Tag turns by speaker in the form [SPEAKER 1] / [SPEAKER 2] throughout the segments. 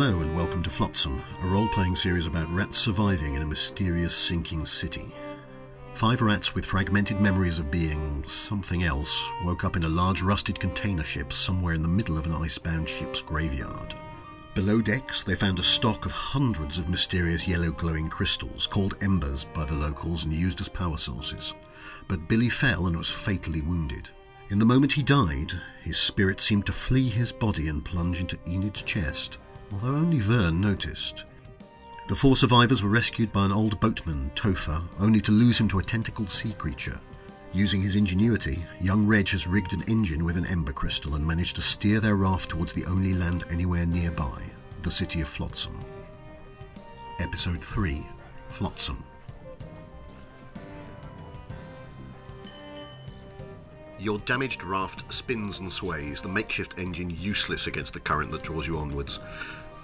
[SPEAKER 1] Hello and welcome to Flotsam, a role playing series about rats surviving in a mysterious sinking city. Five rats with fragmented memories of being something else woke up in a large rusted container ship somewhere in the middle of an icebound ship's graveyard. Below decks, they found a stock of hundreds of mysterious yellow glowing crystals called embers by the locals and used as power sources. But Billy fell and was fatally wounded. In the moment he died, his spirit seemed to flee his body and plunge into Enid's chest, although only Vern noticed. The four survivors were rescued by an old boatman, Topher, only to lose him to a tentacled sea creature. Using his ingenuity, young Reg has rigged an engine with an ember crystal and managed to steer their raft towards the only land anywhere nearby, the city of Flotsam. Episode 3 Flotsam. Your damaged raft spins and sways, the makeshift engine useless against the current that draws you onwards.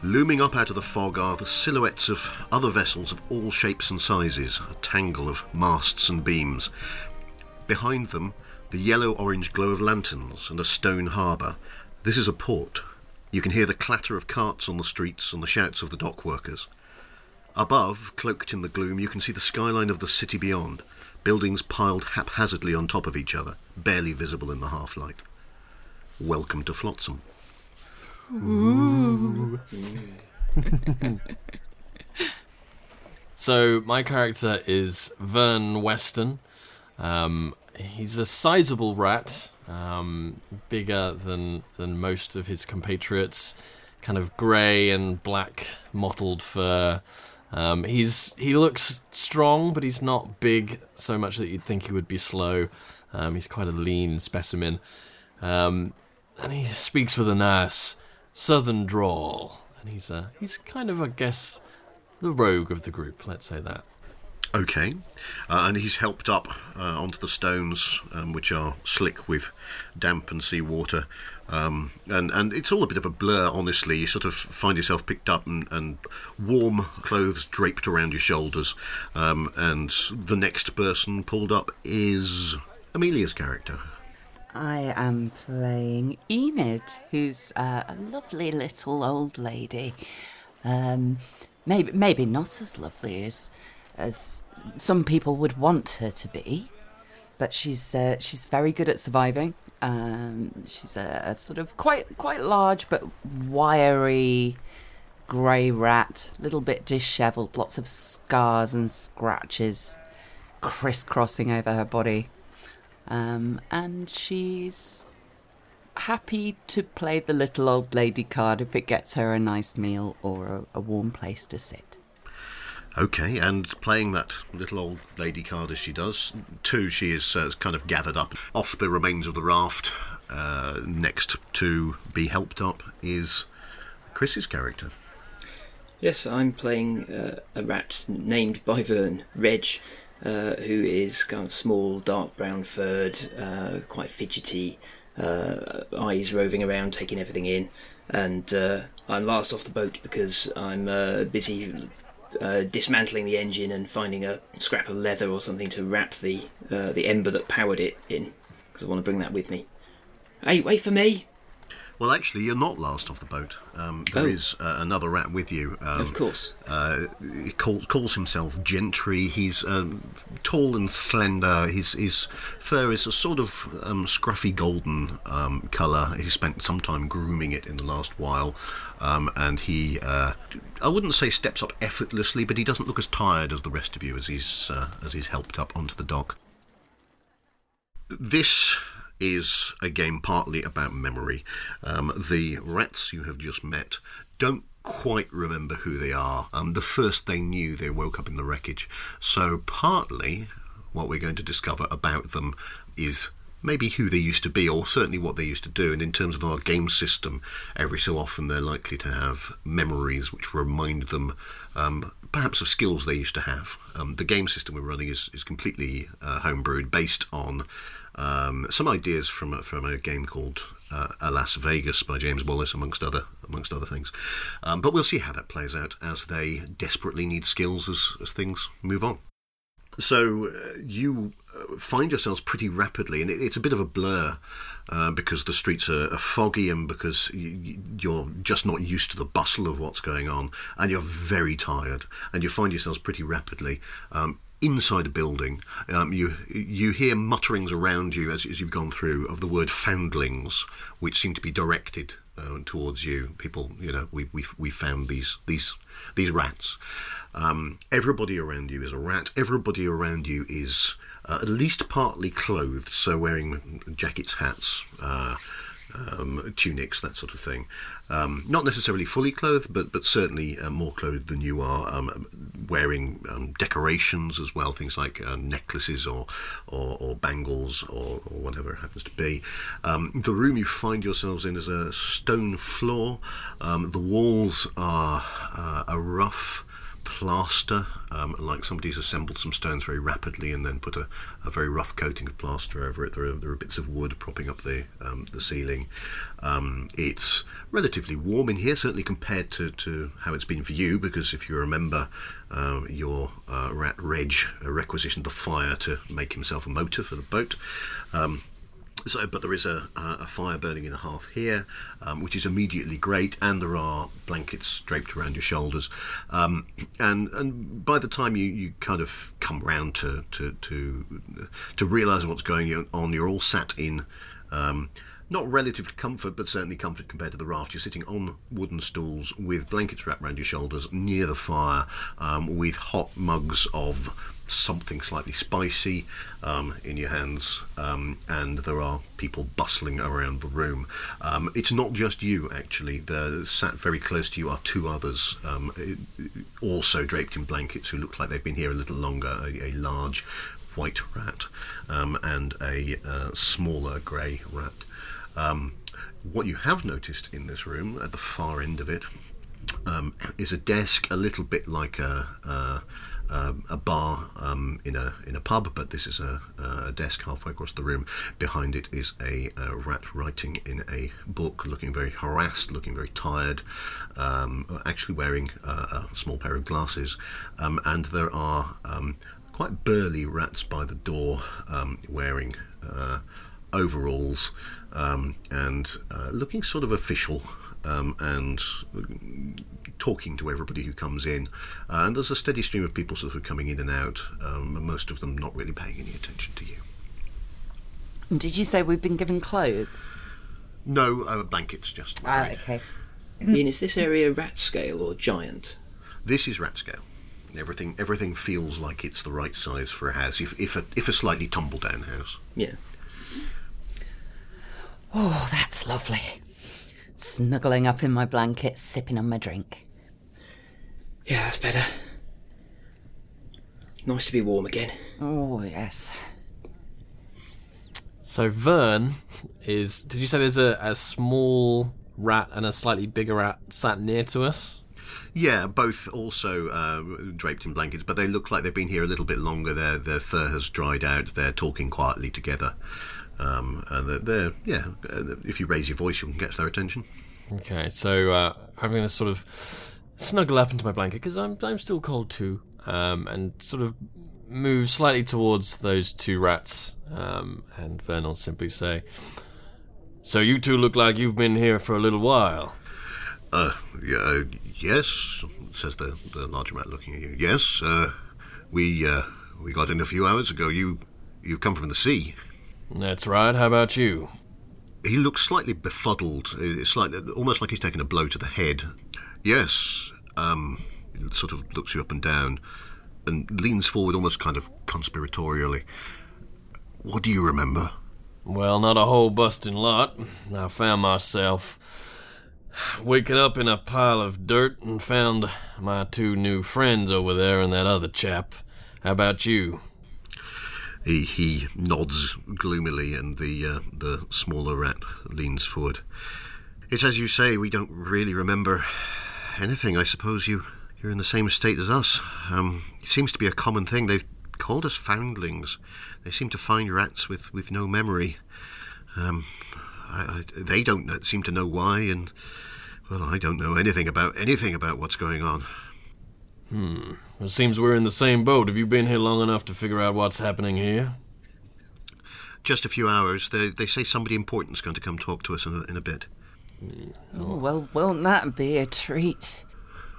[SPEAKER 1] Looming up out of the fog are the silhouettes of other vessels of all shapes and sizes, a tangle of masts and beams. Behind them, the yellow orange glow of lanterns and a stone harbour. This is a port. You can hear the clatter of carts on the streets and the shouts of the dock workers. Above, cloaked in the gloom, you can see the skyline of the city beyond, buildings piled haphazardly on top of each other, barely visible in the half light. Welcome to Flotsam.
[SPEAKER 2] So my character is Vern Weston. Um, he's a sizable rat, um, bigger than than most of his compatriots. Kind of grey and black mottled fur. Um, he's he looks strong, but he's not big so much that you'd think he would be slow. Um, he's quite a lean specimen, um, and he speaks with a nice southern drawl. And he's uh, he's kind of I guess the rogue of the group. Let's say that.
[SPEAKER 1] Okay, uh, and he's helped up uh, onto the stones, um, which are slick with damp and sea water. Um, and, and it's all a bit of a blur, honestly. You sort of find yourself picked up and, and warm clothes draped around your shoulders. Um, and the next person pulled up is Amelia's character.
[SPEAKER 3] I am playing Enid, who's uh, a lovely little old lady. Um, maybe maybe not as lovely as as some people would want her to be, but she's uh, she's very good at surviving. Um, she's a, a sort of quite quite large but wiry grey rat, little bit dishevelled, lots of scars and scratches crisscrossing over her body. Um, and she's happy to play the little old lady card if it gets her a nice meal or a, a warm place to sit.
[SPEAKER 1] Okay, and playing that little old lady card as she does, too, she is uh, kind of gathered up off the remains of the raft. Uh, next to be helped up is Chris's character.
[SPEAKER 4] Yes, I'm playing uh, a rat named by Vern, Reg, uh, who is kind of small, dark brown furred, uh, quite fidgety, uh, eyes roving around, taking everything in. And uh, I'm last off the boat because I'm uh, busy uh, dismantling the engine and finding a scrap of leather or something to wrap the uh, the ember that powered it in, because I want to bring that with me. Hey, wait for me!
[SPEAKER 1] Well, actually, you're not last off the boat. Um, there
[SPEAKER 4] Oh.
[SPEAKER 1] is uh, another rat with you. Um,
[SPEAKER 4] of course.
[SPEAKER 1] Uh, he call, calls himself Gentry. He's um, tall and slender. His his fur is a sort of um, scruffy golden um, colour. He spent some time grooming it in the last while, um, and he uh, I wouldn't say steps up effortlessly, but he doesn't look as tired as the rest of you as he's uh, as he's helped up onto the dock. This is a game partly about memory. Um, the rats you have just met don't quite remember who they are. Um, the first they knew, they woke up in the wreckage. So, partly what we're going to discover about them is maybe who they used to be, or certainly what they used to do. And in terms of our game system, every so often they're likely to have memories which remind them um, perhaps of skills they used to have. Um, the game system we're running is, is completely uh, homebrewed, based on um, some ideas from a, from a game called uh, Las Vegas by James Wallace, amongst other amongst other things. Um, but we'll see how that plays out as they desperately need skills as, as things move on. so uh, you uh, find yourselves pretty rapidly, and it, it's a bit of a blur uh, because the streets are, are foggy and because you, you're just not used to the bustle of what's going on, and you're very tired, and you find yourselves pretty rapidly. Um, inside a building, um, you you hear mutterings around you as, as you've gone through of the word "foundlings," which seem to be directed uh, towards you. People, you know, we we we found these these these rats. Um, everybody around you is a rat. Everybody around you is uh, at least partly clothed, so wearing jackets, hats, uh, um, tunics, that sort of thing. Um, not necessarily fully clothed, but but certainly uh, more clothed than you are. Um, wearing um, decorations as well, things like uh, necklaces or, or, or bangles or, or, whatever it happens to be. Um, the room you find yourselves in is a stone floor. Um, the walls are uh, a rough plaster, um, like somebody's assembled some stones very rapidly and then put a, a very rough coating of plaster over it. There are, there are bits of wood propping up the um, the ceiling. Um, it's relatively warm in here, certainly compared to, to how it's been for you, because if you remember, uh, your uh, rat Reg requisitioned the fire to make himself a motor for the boat. So, but there is a, a fire burning in the hearth here, um, which is immediately great, and there are blankets draped around your shoulders. Um, and and by the time you, you kind of come round to to to, to realise what's going on, you're all sat in. Um, not relative to comfort, but certainly comfort compared to the raft. You're sitting on wooden stools with blankets wrapped around your shoulders near the fire, um, with hot mugs of something slightly spicy um, in your hands, um, and there are people bustling around the room. Um, it's not just you, actually. The, sat very close to you are two others, um, also draped in blankets, who look like they've been here a little longer. A, a large white rat um, and a uh, smaller grey rat. Um, what you have noticed in this room, at the far end of it, is a desk a little bit like a. a um, a bar um, in a in a pub, but this is a, a, desk halfway across the room. Behind it is a, a rat writing in a book, looking very harassed, looking very tired, um, actually wearing a small pair of glasses, um, and there are um, quite burly rats by the door, wearing uh, overalls and uh, looking sort of official um, and talking to everybody who comes in. Uh, and there's a steady stream of people sort of coming in and out, um, and most of them not really paying any attention to you.
[SPEAKER 3] Did you say we've been given clothes?
[SPEAKER 1] No, uh, blankets just.
[SPEAKER 3] Ah, okay.
[SPEAKER 4] I mean, is this area rat scale or giant?
[SPEAKER 1] This is rat scale. Everything everything feels like it's the right size for a house, if if a if a slightly tumble down house.
[SPEAKER 4] Yeah.
[SPEAKER 3] Oh, that's lovely snuggling up in my blanket, sipping on my drink.
[SPEAKER 4] Yeah, that's better. Nice to be warm again.
[SPEAKER 3] Oh, yes.
[SPEAKER 2] So Vern is. Did you say there's a, a small rat and a slightly bigger rat sat near to us?
[SPEAKER 1] Yeah, both also uh, draped in blankets, but they look like they've been here a little bit longer. Their their fur has dried out. They're talking quietly together. Um, and they're, they're, yeah, uh, if you raise your voice, you can catch their attention.
[SPEAKER 2] Okay, so uh, I'm going to sort of snuggle up into my blanket because I'm I'm still cold too, um, and sort of move slightly towards those two rats. Um, and Vern'll simply say, "So you two look like you've been here for a little while."
[SPEAKER 1] Uh, yeah, uh, yes," says the the larger rat, looking at you. "Yes, uh, we uh, we got in a few hours ago. You you come from the sea."
[SPEAKER 2] That's right. How about you?
[SPEAKER 1] He looks slightly befuddled, uh, slightly, almost like he's taken a blow to the head. Yes, um, sort of looks you up and down and leans forward almost kind of conspiratorially. What do you remember?
[SPEAKER 2] Well, not a whole busting lot. I found myself waking up in a pile of dirt and found my two new friends over there and that other chap. How about you?
[SPEAKER 1] He, he nods gloomily, and the uh, the smaller rat leans forward. It's as you say, we don't really remember anything. I suppose you you're in the same state as us. Um, it seems to be a common thing. They've called us foundlings. They seem to find rats with, with no memory. Um, I, I, they don't seem to know why, and well, I don't know anything about anything about what's going on. Hmm.
[SPEAKER 2] It seems we're in the same boat. Have you been here long enough to figure out what's happening here?
[SPEAKER 1] Just a few hours. They, they say somebody important's going to come talk to us in a, in a bit. Hmm.
[SPEAKER 3] Oh, well, won't that be a treat?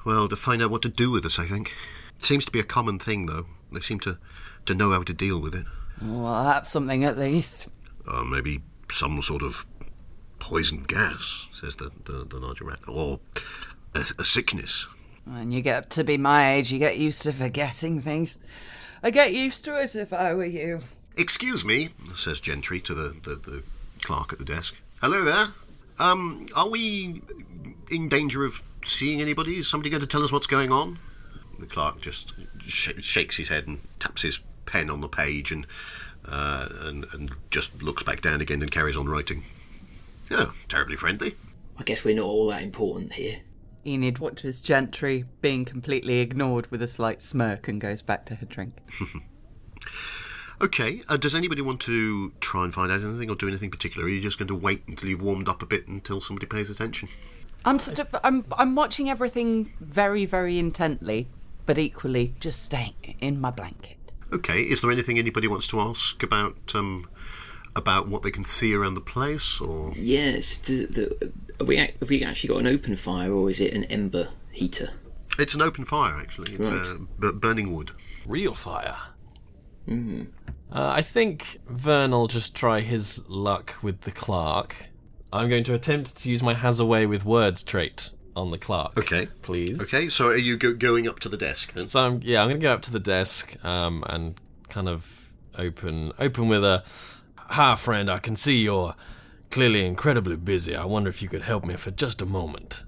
[SPEAKER 1] Well, to find out what to do with us, I think. Seems to be a common thing, though. They seem to, to know how to deal with it.
[SPEAKER 3] Well, that's something at least.
[SPEAKER 1] Or maybe some sort of poison gas, says the, the, the larger rat. Or a, a sickness.
[SPEAKER 3] When you get to be my age, you get used to forgetting things. I get used to it if I were you.
[SPEAKER 1] Excuse me, says Gentry to the, the, the clerk at the desk. Hello there. Um, are we in danger of seeing anybody? Is somebody going to tell us what's going on? The clerk just sh- shakes his head and taps his pen on the page and, uh, and and just looks back down again and carries on writing. Oh, terribly friendly.
[SPEAKER 4] I guess we're not all that important here.
[SPEAKER 3] Enid watches Gentry being completely ignored with a slight smirk and goes back to her drink.
[SPEAKER 1] Okay, uh, does anybody want to try and find out anything or do anything particular? Or are you just going to wait until you've warmed up a bit until somebody pays attention?
[SPEAKER 3] I'm sort of I'm I'm watching everything very very intently, but equally just staying in my blanket.
[SPEAKER 1] Okay, is there anything anybody wants to ask about um, about what they can see around the place, or
[SPEAKER 4] Yes, do the, are we, have we actually got an open fire or is it an ember heater?
[SPEAKER 1] it's an open fire actually? It's
[SPEAKER 4] Right.
[SPEAKER 1] uh, burning wood.
[SPEAKER 2] Real fire. Uh, I think Vern will just try his luck with the clerk. I'm going to attempt to use my has a way with words trait on the clerk.
[SPEAKER 1] Okay.
[SPEAKER 2] Please.
[SPEAKER 1] Okay, so are you go- going up to the desk then?
[SPEAKER 2] So I'm yeah, I'm gonna go up to the desk um, and kind of open open with a Hi friend, I can see you're clearly incredibly busy. I wonder if you could help me for just a moment.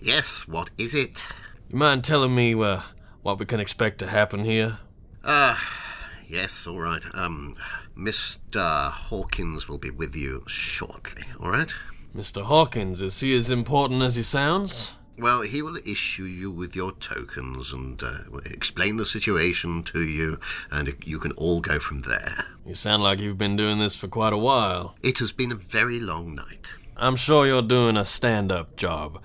[SPEAKER 1] Yes. What is it?
[SPEAKER 2] You mind telling me uh, what we can expect to happen here?
[SPEAKER 1] Uh, yes. All right. Um, Mr. Hawkins will be with you shortly. All right.
[SPEAKER 2] Mr. Hawkins, is he as important as he sounds?
[SPEAKER 1] Well, he will issue you with your tokens and uh, explain the situation to you, and you can all go from there.
[SPEAKER 2] You sound like you've been doing this for quite a while.
[SPEAKER 1] It has been a very long night.
[SPEAKER 2] I'm sure you're doing a stand up job.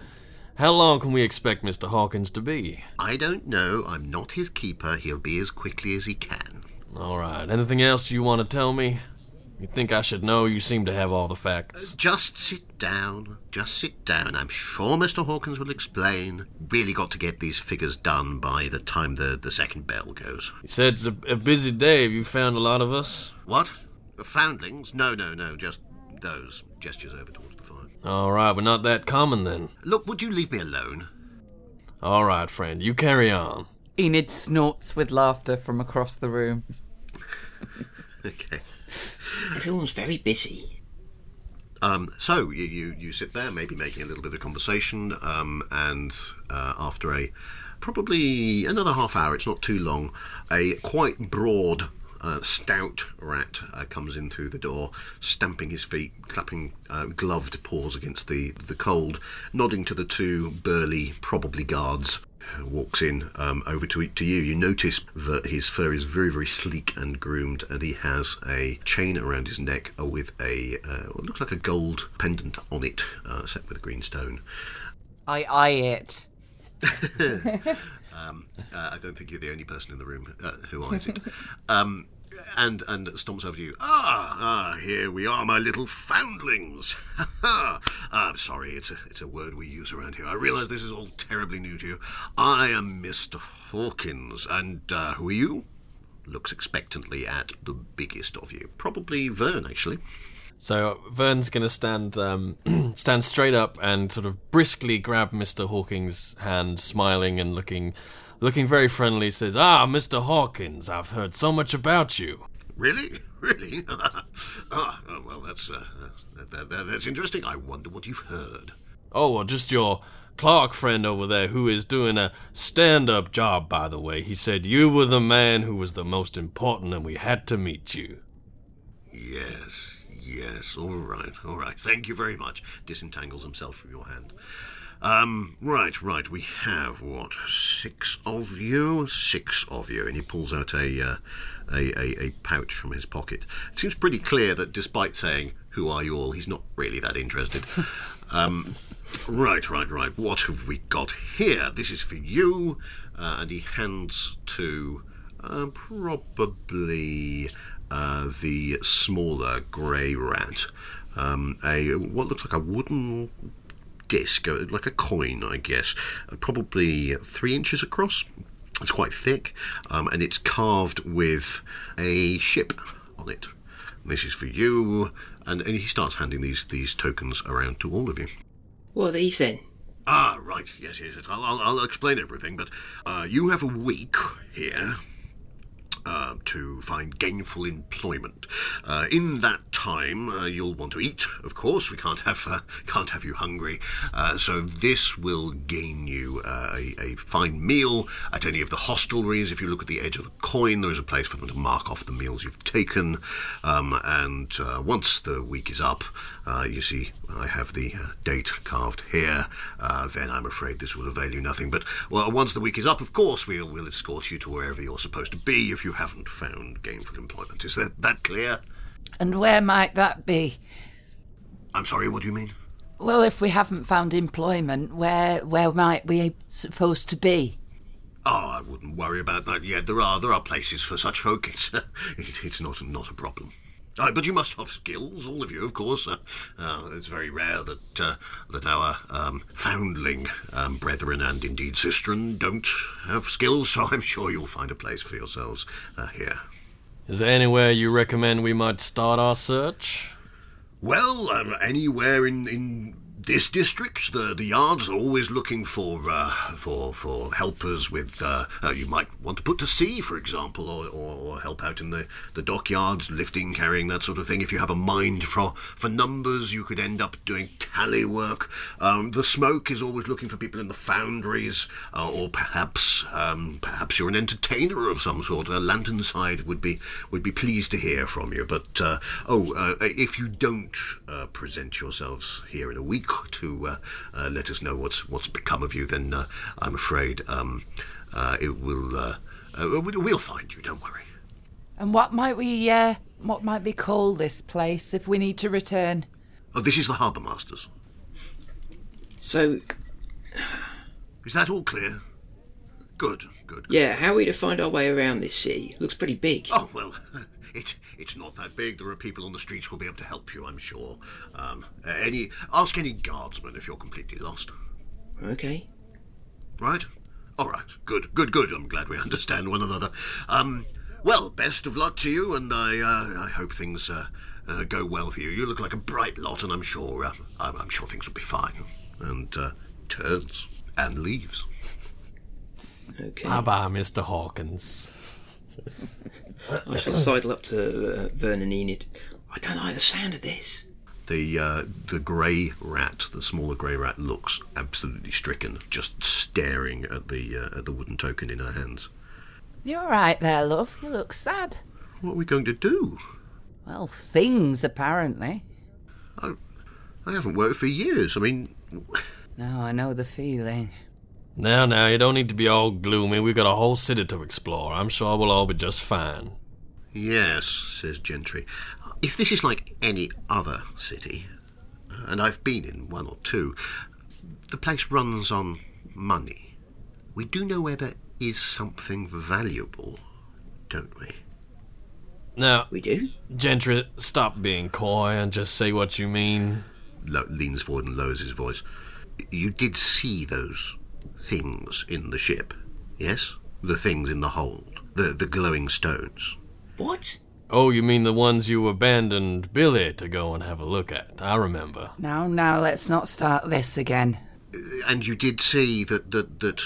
[SPEAKER 2] How long can we expect Mr. Hawkins to be?
[SPEAKER 1] I don't know. I'm not his keeper. He'll be as quickly as he can.
[SPEAKER 2] Alright, anything else you want to tell me? You think I should know? You seem to have all the facts.
[SPEAKER 1] Uh, just sit down. Just sit down. I'm sure Mr. Hawkins will explain. Really got to get these figures done by the time the, the second bell goes.
[SPEAKER 2] You said it's a, a busy day. Have you found a lot of us?
[SPEAKER 1] What? Foundlings? No, no, no. Just those. Gestures over towards the fire.
[SPEAKER 2] Alright, we're not that common then.
[SPEAKER 1] Look, would you leave me alone?
[SPEAKER 2] Alright, friend, you carry on.
[SPEAKER 3] Enid snorts with laughter from across the room.
[SPEAKER 1] Okay.
[SPEAKER 4] Everyone's very busy.
[SPEAKER 1] Um, so you, you you sit there, maybe making a little bit of conversation, um, and uh, after a probably another half hour, it's not too long, a quite broad. Uh, stout rat uh, comes in through the door, stamping his feet, clapping uh, gloved paws against the, the cold, nodding to the two burly, probably guards. Walks in um, over to to you. You notice that his fur is very, very sleek and groomed, and he has a chain around his neck with a uh, what looks like a gold pendant on it, uh, set with a green stone.
[SPEAKER 3] I eye it.
[SPEAKER 1] Uh, I don't think you're the only person in the room uh, who eyes it. Um, and and stomps over to you. Ah, ah, here we are, my little foundlings. ah, I'm sorry, it's a it's a word we use around here. I realise this is all terribly new to you. I am Mister Hawkins, and uh, who are you? Looks expectantly at the biggest of you, probably Vern, actually.
[SPEAKER 2] So Vern's gonna stand um, stand straight up and sort of briskly grab Mr. Hawkins' hand, smiling and looking looking very friendly. Says, "Ah, Mr. Hawkins, I've heard so much about you."
[SPEAKER 1] Really, really? ah, oh, well, that's uh, that, that, that- that's interesting. I wonder what you've heard.
[SPEAKER 2] Oh, well, just your clerk friend over there who is doing a stand up job, by the way. He said you were the man who was the most important and we had to meet you.
[SPEAKER 1] Yes, yes, all right, all right. Thank you very much. Disentangles himself from your hand. Um, right, right. We have what six of you, six of you, and he pulls out a, uh, a, a a pouch from his pocket. It seems pretty clear that, despite saying "Who are you all," he's not really that interested. um, right, right, right. What have we got here? This is for you, uh, and he hands to uh, probably uh, the smaller grey rat. Um, a what looks like a wooden disc, like a coin, I guess, uh, probably three inches across. It's quite thick, um, and it's carved with a ship on it. This is for you, and, and he starts handing these these tokens around to all of you.
[SPEAKER 4] What are these then?
[SPEAKER 1] Ah, right. Yes, yes. yes. I'll, I'll, I'll explain everything, but uh, you have a week here uh, to find gainful employment. Uh, in that time, uh, you'll want to eat. Of course, we can't have uh, can't have you hungry. Uh, so this will gain you uh, a, a fine meal at any of the hostelries. If you look at the edge of the coin, there is a place for them to mark off the meals you've taken. Um, and once the week is up, uh, you see I have the uh, date carved here. Uh, then I'm afraid this will avail you nothing. But well, once the week is up, of course, we'll, we'll escort you to wherever you're supposed to be if you haven't found gainful employment. Is that, that clear?
[SPEAKER 3] And where might that be?
[SPEAKER 1] I'm sorry, what do you mean?
[SPEAKER 3] Well, if we haven't found employment, where where might we supposed to be?
[SPEAKER 1] Oh, I wouldn't worry about that yet. There are there are places for such folk. It's it, it's not not a problem. Uh, but you must have skills, all of you, of course. Uh, uh, it's very rare that uh, that our um, foundling um, brethren and indeed sistren don't have skills. So I'm sure you'll find a place for yourselves uh, here.
[SPEAKER 2] Is there anywhere you recommend we might start our search?
[SPEAKER 1] Well, um, anywhere in, in this district, the the yards are always looking for uh, for for helpers with. Uh, uh, you might want to put to sea, for example, or, or, or help out in the, the dockyards, lifting, carrying, that sort of thing. If you have a mind for for numbers, you could end up doing tally work. Um, the smoke is always looking for people in the foundries, uh, or perhaps um, perhaps you're an entertainer of some sort. A lantern side would be would be pleased to hear from you. But uh, oh, uh, if you don't present yourselves here in a week to uh, uh, let us know what's what's become of you, then uh, I'm afraid um, uh, it will. Uh, uh, we- we'll find you. Don't worry.
[SPEAKER 3] And what might we uh, what might we call this place if we need to return?
[SPEAKER 1] Oh, this is the harbour masters.
[SPEAKER 4] So,
[SPEAKER 1] Is that all clear? Good, good.
[SPEAKER 4] yeah, how are we to find our way around this sea? Looks pretty big.
[SPEAKER 1] Oh well, it it's not that big. There are people on the streets who'll be able to help you. I'm sure. Um, any ask any guardsman if you're completely lost.
[SPEAKER 4] Okay.
[SPEAKER 1] Right? All right. Good, good, good. I'm glad we understand one another. Um, well, best of luck to you, and I, uh, I hope things uh, uh, go well for you. You look like a bright lot, and I'm sure, uh, I'm, I'm sure things will be fine. And uh, turns and leaves.
[SPEAKER 4] Okay.
[SPEAKER 2] Bye bye, Mr. Hawkins.
[SPEAKER 4] I shall sidle up to uh, Vern and Enid. I don't like the sound of this.
[SPEAKER 1] The uh, the grey rat, the smaller grey rat, looks absolutely stricken, just staring at the uh, at the wooden token in her hands.
[SPEAKER 3] You're right there, love. You look sad.
[SPEAKER 1] What are we going to do?
[SPEAKER 3] Well, things apparently.
[SPEAKER 1] I, I haven't worked for years. I mean,
[SPEAKER 3] No, I know the feeling.
[SPEAKER 2] Now, now, you don't need to be all gloomy. We've got a whole city to explore. I'm sure we'll all be just fine.
[SPEAKER 1] Yes, says Gentry. If this is like any other city, and I've been in one or two, the place runs on money. We do know where there is something valuable, don't we?
[SPEAKER 2] Now,
[SPEAKER 4] We do?
[SPEAKER 2] Gentry, stop being coy and just say what you mean.
[SPEAKER 1] Lo- leans forward and lowers his voice. You did see those things in the ship, yes? The things in the hold, the the glowing stones.
[SPEAKER 4] What?
[SPEAKER 2] Oh, you mean the ones you abandoned Billy to go and have a look at? I remember.
[SPEAKER 3] Now, now, let's not start this again.
[SPEAKER 1] Uh, and you did see that that that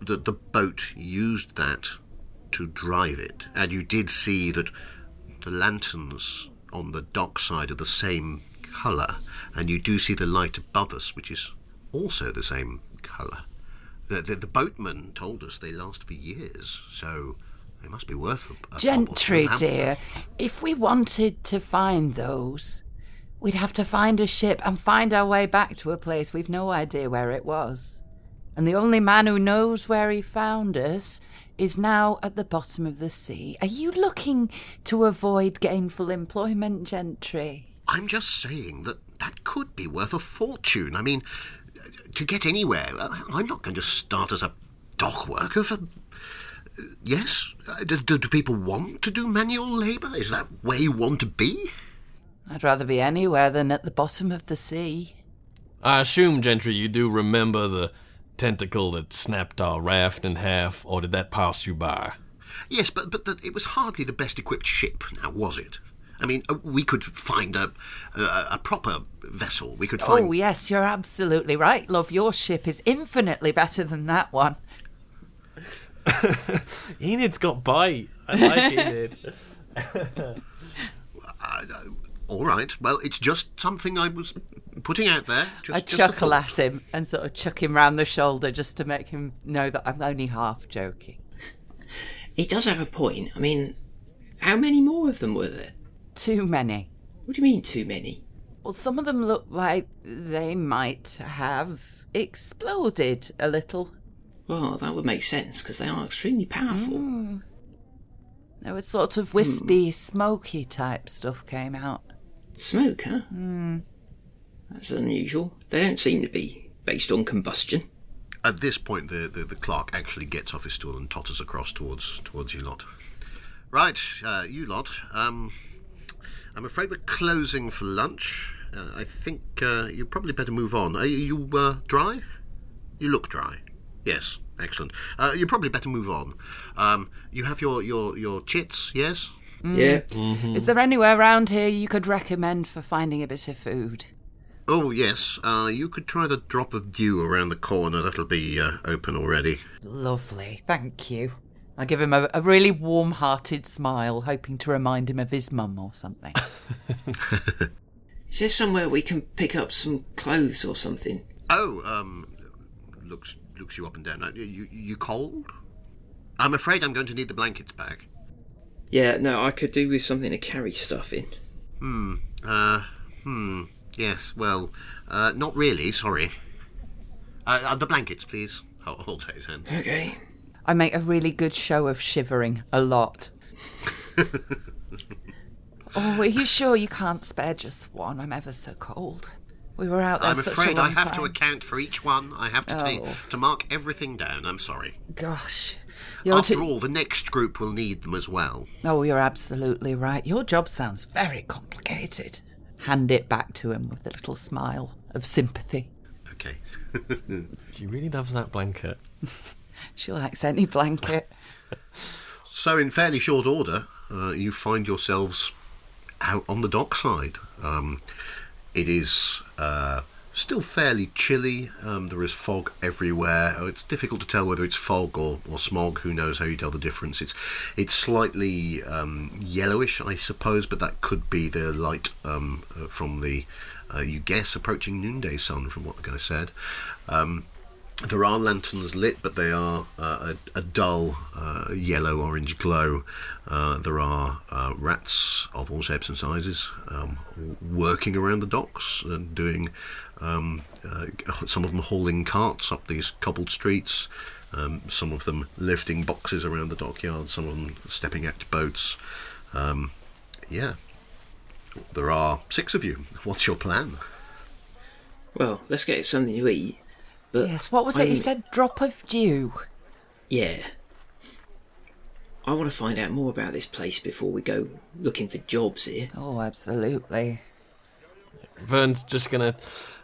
[SPEAKER 1] that the boat used that to drive it, and you did see that the lanterns on the dock side are the same colour, and you do see the light above us, which is also the same colour. The, the, the boatman told us they last for years, so they must be worth a, a
[SPEAKER 3] Gentry, dear, if we wanted to find those, We'd have to find a ship and find our way back to a place we've no idea where it was. And the only man who knows where he found us is now at the bottom of the sea. Are you looking to avoid gainful employment, Gentry?
[SPEAKER 1] I'm just saying that that could be worth a fortune. I mean, to get anywhere, uh, I'm not going to start as a dock worker for. Yes? Uh, Do, do, do people want to do manual labour? Is that where you want to be?
[SPEAKER 3] I'd rather be anywhere than at the bottom of the sea.
[SPEAKER 2] I assume, Gentry, you do remember the tentacle that snapped our raft in half, or did that pass you by?
[SPEAKER 1] Yes, but but the, it was hardly the best equipped ship. Now was it? I mean, uh, we could find a a, a proper vessel. We could find.
[SPEAKER 3] Oh, yes, you're absolutely right, love. Your ship is infinitely better than that one.
[SPEAKER 2] Enid's got bite. I like Enid.
[SPEAKER 1] All right. Well, it's just something I was putting out there. Just,
[SPEAKER 3] I
[SPEAKER 1] just a
[SPEAKER 3] chuckle at him and sort of chuck him round the shoulder just to make him know that I'm only half joking.
[SPEAKER 4] He does have a point. I mean, how many more of them were there?
[SPEAKER 3] Too many.
[SPEAKER 4] What do you mean, too many?
[SPEAKER 3] Well, some of them look like they might have exploded a little.
[SPEAKER 4] Well, that would make sense because they are extremely powerful.
[SPEAKER 3] There was sort of wispy, smoky type stuff came out.
[SPEAKER 4] Smoke, huh? That's unusual. They don't seem to be based on combustion.
[SPEAKER 1] At this point, the, the, the clerk actually gets off his stool and totters across towards towards you lot. Right, uh, you lot. Um, I'm afraid we're closing for lunch. Uh, I think uh, you probably better move on. Are you uh, dry? You look dry. Yes, excellent. Uh, you probably better move on. Um, you have your, your, your chits, yes?
[SPEAKER 4] Yeah.
[SPEAKER 3] Is there anywhere around here you could recommend for finding a bit of food?
[SPEAKER 1] Oh, yes. Uh, you could try the drop of dew around the corner. That'll be uh, open already.
[SPEAKER 3] Lovely, thank you. I give him a, a really warm hearted smile, hoping to remind him of his mum or something.
[SPEAKER 4] Is there somewhere we can pick up some clothes or something?
[SPEAKER 1] Oh, um, looks looks you up and down. You you cold? I'm afraid I'm going to need the blankets back.
[SPEAKER 4] Yeah, no, I could do with something to carry stuff in. Hmm.
[SPEAKER 1] Uh, hmm. Yes. Well, uh, not really. Sorry. Uh, uh, the blankets, please. Hold, hold out his hand.
[SPEAKER 4] Okay.
[SPEAKER 3] I make a really good show of shivering a lot. oh, are you sure you can't spare just one? I'm ever so cold. We were out there
[SPEAKER 1] I'm
[SPEAKER 3] such
[SPEAKER 1] afraid
[SPEAKER 3] a
[SPEAKER 1] I
[SPEAKER 3] long
[SPEAKER 1] have
[SPEAKER 3] time.
[SPEAKER 1] to account for each one. I have to take
[SPEAKER 3] Oh.
[SPEAKER 1] to mark everything down. I'm sorry.
[SPEAKER 3] Gosh, you're
[SPEAKER 1] After
[SPEAKER 3] too-
[SPEAKER 1] all, the next group will need them as well.
[SPEAKER 3] Oh, you're absolutely right. Your job sounds very complicated. Hand it back to him with a little smile of sympathy.
[SPEAKER 1] Okay.
[SPEAKER 2] She really loves that blanket.
[SPEAKER 3] She likes any blanket.
[SPEAKER 1] So, in fairly short order, uh, you find yourselves out on the dockside. Um, it is uh, still fairly chilly. Um, there is fog everywhere. Oh, It's difficult to tell whether it's fog or, or smog. Who knows how you tell the difference? It's it's slightly um, yellowish, I suppose, but that could be the light um, uh, from the uh, you guess approaching noonday sun, from what the guy said. Um, there are lanterns lit, but they are uh, a, a dull uh, yellow orange glow. Uh, there are uh, rats of all shapes and sizes um, working around the docks and doing. Um, uh, some of them hauling carts up these cobbled streets. Um, some of them lifting boxes around the dockyard. Some of them stepping out to boats. Um, yeah, there are six of you. What's your plan?
[SPEAKER 4] Well, let's get something to eat. But
[SPEAKER 3] Yes, what was it? He said drop of dew.
[SPEAKER 4] Yeah. I want to find out more about this place before we go looking for jobs here.
[SPEAKER 3] Oh, absolutely.
[SPEAKER 2] Vern's just gonna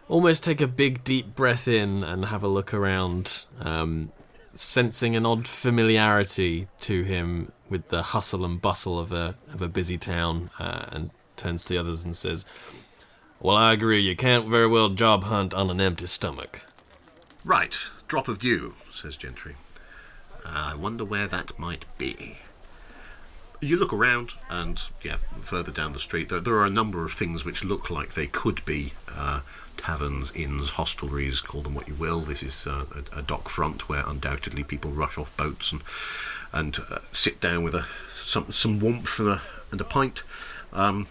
[SPEAKER 2] almost take a big deep breath in and have a look around, um, sensing an odd familiarity to him with the hustle and bustle of a of a busy town, uh, and turns to the others and says, "Well, I agree. You can't very well job hunt on an empty stomach."
[SPEAKER 1] Right, drop of dew, says Gentry. I wonder where that might be. You look around, and yeah, further down the street, there, there are a number of things which look like they could be uh, taverns, inns, hostelries, call them what you will. This is uh, a, a dock front where undoubtedly people rush off boats and and uh, sit down with a some some warmth and a and a pint. Um,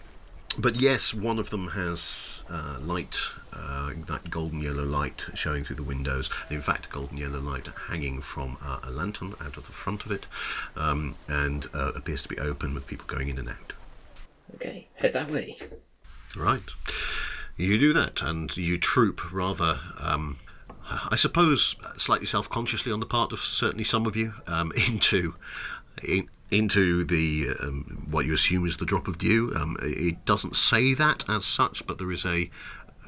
[SPEAKER 1] but yes, one of them has uh, light, uh, that golden yellow light showing through the windows. In fact, golden yellow light hanging from uh, a lantern out of the front of it, um, and uh, appears to be open with people going in and out.
[SPEAKER 4] Okay, head that way.
[SPEAKER 1] Right. You do that, and you troop rather, um, I suppose, slightly self-consciously on the part of certainly some of you um, into in, into the um, what you assume is the drop of dew. Um, it doesn't say that as such, but there is a,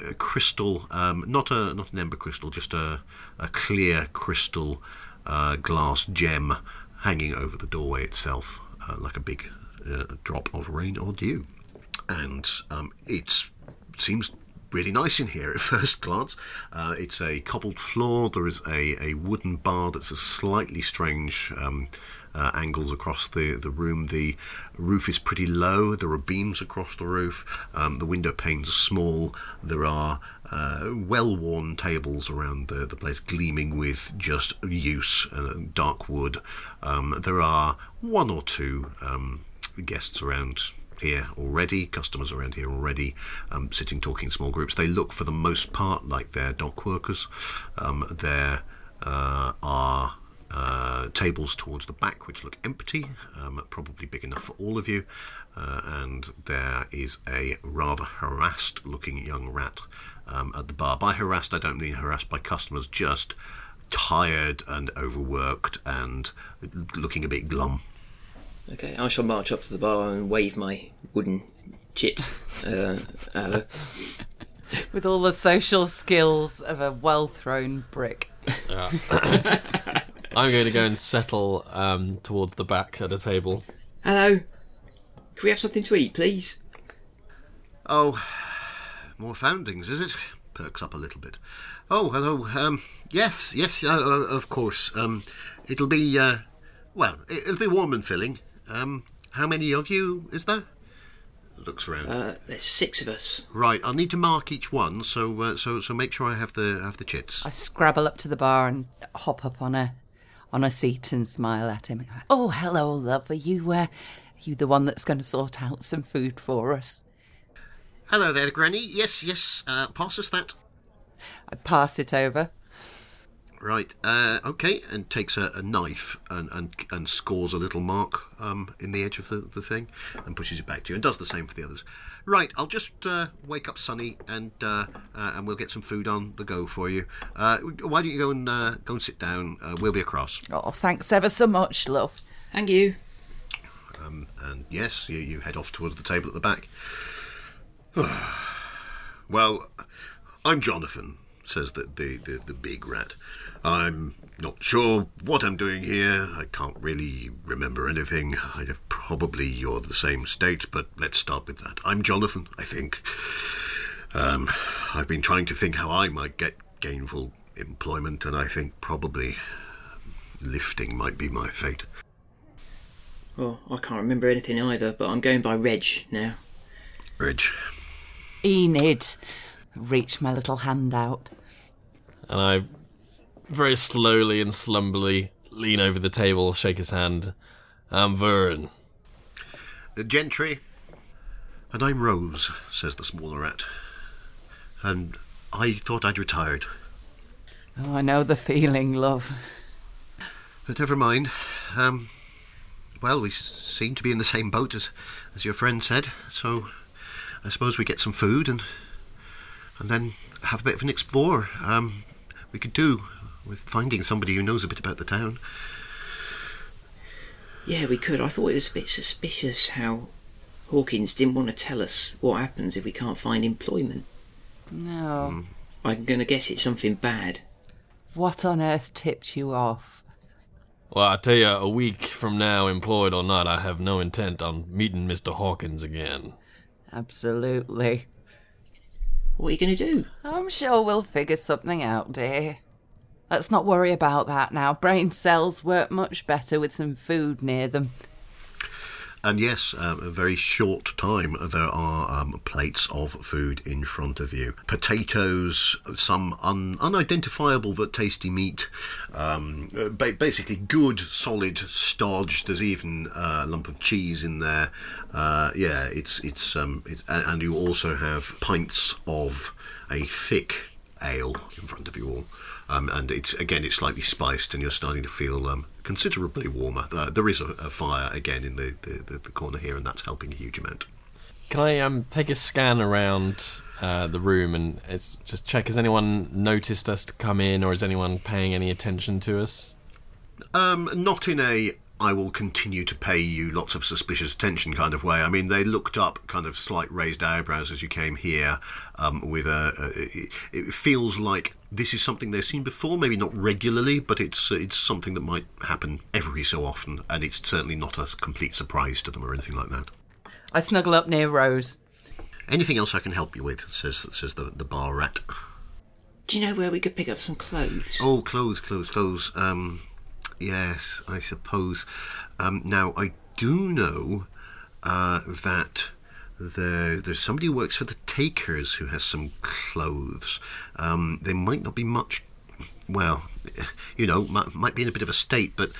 [SPEAKER 1] a crystal, um, not a not an ember crystal, just a a clear crystal uh, glass gem hanging over the doorway itself, uh, like a big uh, drop of rain or dew, and um, it seems really nice in here at first glance. Uh, it's a cobbled floor. There is a, a wooden bar that's a slightly strange um, uh, angles across the, the room. The roof is pretty low. There are beams across the roof. Um, the window panes are small. There are uh, well-worn tables around the, the place, gleaming with just use, uh, dark wood. Um, there are one or two um, guests around here already, customers around here already, um, sitting talking in small groups. They look for the most part like they're dock workers. Um, there uh, are uh, tables towards the back which look empty, um, probably big enough for all of you. Uh, and there is a rather harassed looking young rat um, at the bar. By harassed, I don't mean harassed by customers, just tired and overworked and looking a bit glum.
[SPEAKER 4] Okay, I shall march up to the bar and wave my wooden chit uh, at.
[SPEAKER 3] With all the social skills of a well thrown brick.
[SPEAKER 2] I'm going to go and settle um, towards the back at a table.
[SPEAKER 4] Hello, can we have something to eat, please?
[SPEAKER 1] Oh, more foundings, is it? Perks up a little bit. Oh, hello. Um, yes, yes, uh, uh, of course. Um, it'll be, uh, well, it- it'll be warm and filling. Um, how many of you is there? Looks around.
[SPEAKER 4] Uh, there's six of us.
[SPEAKER 1] right, I'll need to mark each one, so uh, so so make sure I have the have the chits.
[SPEAKER 3] I scrabble up to the bar and hop up on a on a seat and smile at him. Oh, hello, love. Are you uh, you the one that's going to sort out some food for us?
[SPEAKER 1] Hello there, Granny. Yes, yes. Uh, pass us that.
[SPEAKER 3] I pass it over.
[SPEAKER 1] Right. Uh, okay. And takes a, a knife and, and and scores a little mark um, in the edge of the, the thing and pushes it back to you and does the same for the others. Right. I'll just uh, wake up Sunny and uh, uh, and we'll get some food on the go for you. Uh, why don't you go and uh, go and sit down? Uh, we'll be across.
[SPEAKER 3] Oh, thanks ever so much, love.
[SPEAKER 4] Thank you.
[SPEAKER 1] Um, and yes, you, you head off towards the table at the back. well, I'm Jonathan, says the, the, the, the big rat. I'm not sure what I'm doing here. I can't really remember anything. I, probably you're the same state, but let's start with that. I'm Jonathan, I think. Um, I've been trying to think how I might get gainful employment, and I think probably lifting might be my fate.
[SPEAKER 4] Well, I can't remember anything either, but I'm going by Reg now.
[SPEAKER 1] Reg,
[SPEAKER 3] Enid. Reach my little hand out.
[SPEAKER 2] And I very slowly and slumberly lean over the table, shake his hand. I'm Vern.
[SPEAKER 1] The gentry. And I'm Rose, says the smaller rat. And I thought I'd retired.
[SPEAKER 3] Oh, I know the feeling, love.
[SPEAKER 1] But never mind. Um, well, we s- seem to be in the same boat as, as your friend said, so I suppose we get some food and and then have a bit of an explore. Um, we could do with finding somebody who knows a bit about the town.
[SPEAKER 4] Yeah, we could. I thought it was a bit suspicious how Hawkins didn't want to tell us what happens if we can't find employment.
[SPEAKER 3] No. Hmm.
[SPEAKER 4] I'm going to guess it's something bad.
[SPEAKER 3] What on earth tipped you off?
[SPEAKER 2] Well, I tell you, a week from now, employed or not, I have no intent on meeting Mr. Hawkins again.
[SPEAKER 3] Absolutely.
[SPEAKER 4] What are you going to do?
[SPEAKER 3] I'm sure we'll figure something out, dear. Let's not worry about that now. Brain cells work much better with some food near them.
[SPEAKER 1] And yes, um, a very short time, there are um, plates of food in front of you. Potatoes, some un- unidentifiable but tasty meat, um, uh, ba- basically good, solid stodge. There's even uh, a lump of cheese in there. Uh, yeah, it's it's um, it, and you also have pints of a thick ale in front of you all. Um, and it's again, it's slightly spiced, and you're starting to feel um, considerably warmer. Uh, there is a, a, fire again in the, the, the, corner here, and that's helping a huge amount.
[SPEAKER 2] Can I um, take a scan around uh, the room and just check? Has anyone noticed us to come in, or is anyone paying any attention to us?
[SPEAKER 1] Um, not in a I will continue to pay you lots of suspicious attention kind of way. I mean, they looked up kind of slight raised eyebrows as you came here um, with a, a it, it, feels like this is something they've seen before, maybe not regularly, but it's uh, it's something that might happen every so often, and it's certainly not a complete surprise to them or anything like that.
[SPEAKER 3] I snuggle up near Rose.
[SPEAKER 1] Anything else I can help you with? Says says the the bar rat.
[SPEAKER 4] Do you know where we could pick up some clothes?
[SPEAKER 1] Oh, clothes, clothes, clothes. Um, Yes, I suppose. Um, now, I do know uh, that there, there's somebody who works for the Takers who has some clothes. Um, they might not be much, well, you know, might, might be in a bit of a state, but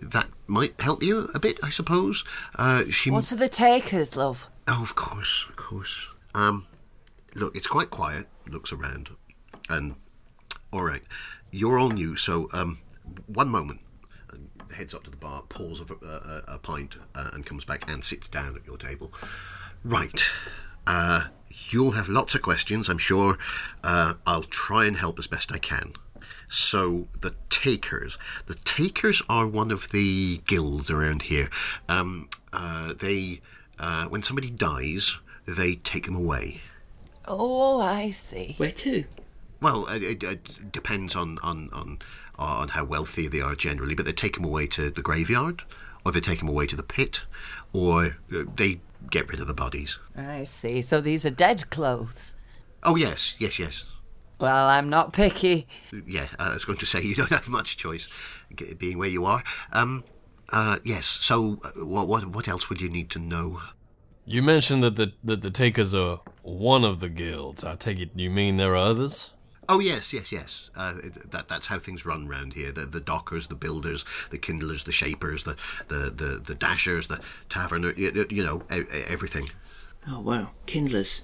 [SPEAKER 1] that might help you a bit, I suppose. Uh,
[SPEAKER 3] she What's the Takers, love?
[SPEAKER 1] Oh, of course, of course. Um, look, it's quite quiet. Looks around, and all right, you're all new, so um, one moment heads up to the bar, pours a, a, a pint, uh, and comes back and sits down at your table. Right. Uh, you'll have lots of questions, I'm sure. Uh, I'll try and help as best I can. So, the Takers. The Takers are one of the guilds around here. Um, uh, they, uh, when somebody dies, they take them away.
[SPEAKER 3] Oh, I see.
[SPEAKER 4] Where to?
[SPEAKER 1] Well, it, it, depends on, on, on on how wealthy they are generally, but they take them away to the graveyard, or they take them away to the pit, or uh, they get rid of the bodies.
[SPEAKER 3] I see. So these are dead clothes.
[SPEAKER 1] Oh yes, yes, yes.
[SPEAKER 3] Well, I'm not picky.
[SPEAKER 1] Yeah, I was going to say you don't have much choice, being where you are. Um, uh, yes. So, uh, what, what, what else would you need to know?
[SPEAKER 2] You mentioned that the that the takers are one of the guilds. I take it you mean there are others?
[SPEAKER 1] Oh yes, yes, yes. Uh, that that's how things run round here. The the dockers, the builders, the kindlers, the shapers, the the the, the dashers, the taverner. You, you know everything.
[SPEAKER 4] Oh wow, kindlers.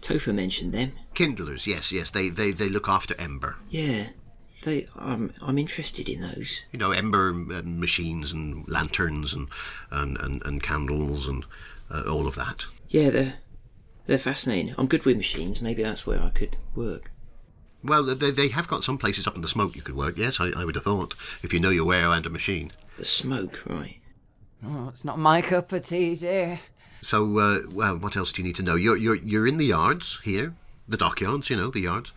[SPEAKER 4] Topher mentioned them.
[SPEAKER 1] Kindlers, yes, yes. They they they look after ember.
[SPEAKER 4] Yeah, they. I'm I'm interested in those.
[SPEAKER 1] You know, ember uh, machines and lanterns and and and, and candles and uh, all of that.
[SPEAKER 4] Yeah, they're they're fascinating. I'm good with machines. Maybe that's where I could work.
[SPEAKER 1] Well, they, they have got some places up in the smoke you could work, yes, I, I would have thought, if you know your way around a machine.
[SPEAKER 4] The smoke, right.
[SPEAKER 3] Oh, it's not my cup of tea, dear.
[SPEAKER 1] So, uh, well, what else do you need to know? You're, you're, you're in the yards here, the dockyards, you know, the yards.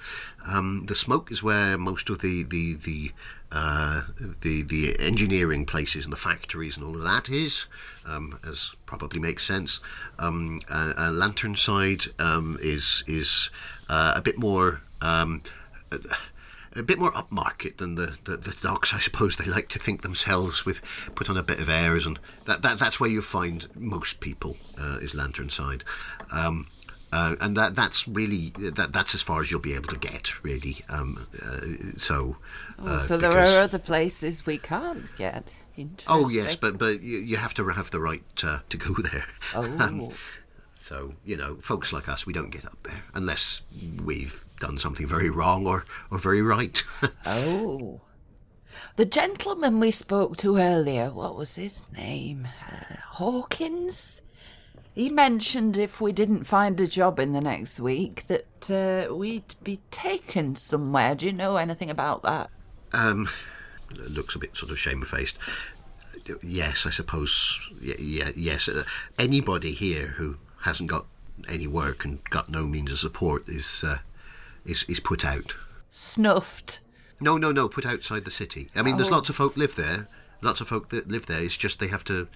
[SPEAKER 1] Um, the smoke is where most of the, the, the, uh, the, the engineering places and the factories and all of that is, um, as probably makes sense. Um, uh, uh, Lantern side um, is, is uh, a bit more um, a bit more upmarket than the, the, the docks, I suppose. They like to think themselves with put on a bit of airs, and that, that that's where you find most people uh, is Lantern Side, um, uh, and that that's really that that's as far as you'll be able to get, really. Um, uh, so,
[SPEAKER 3] oh, uh, so there are other places we can't get.
[SPEAKER 1] Oh yes, but but you, you have to have the right uh, to go there.
[SPEAKER 3] Oh. Um,
[SPEAKER 1] so, you know, folks like us, we don't get up there unless we've done something very wrong or, or very right.
[SPEAKER 3] oh. The gentleman we spoke to earlier, what was his name? Uh, Hawkins? He mentioned if we didn't find a job in the next week that uh, we'd be taken somewhere. Do you know anything about that?
[SPEAKER 1] Um, looks a bit sort of shamefaced. Yes, I suppose. Yeah, yeah yes. Uh, anybody here who hasn't got any work and got no means of support is uh, is is put out.
[SPEAKER 3] Snuffed.
[SPEAKER 1] No, no, no. Put outside the city. I mean, oh. there's lots of folk live there. Lots of folk that live there. It's just they have to.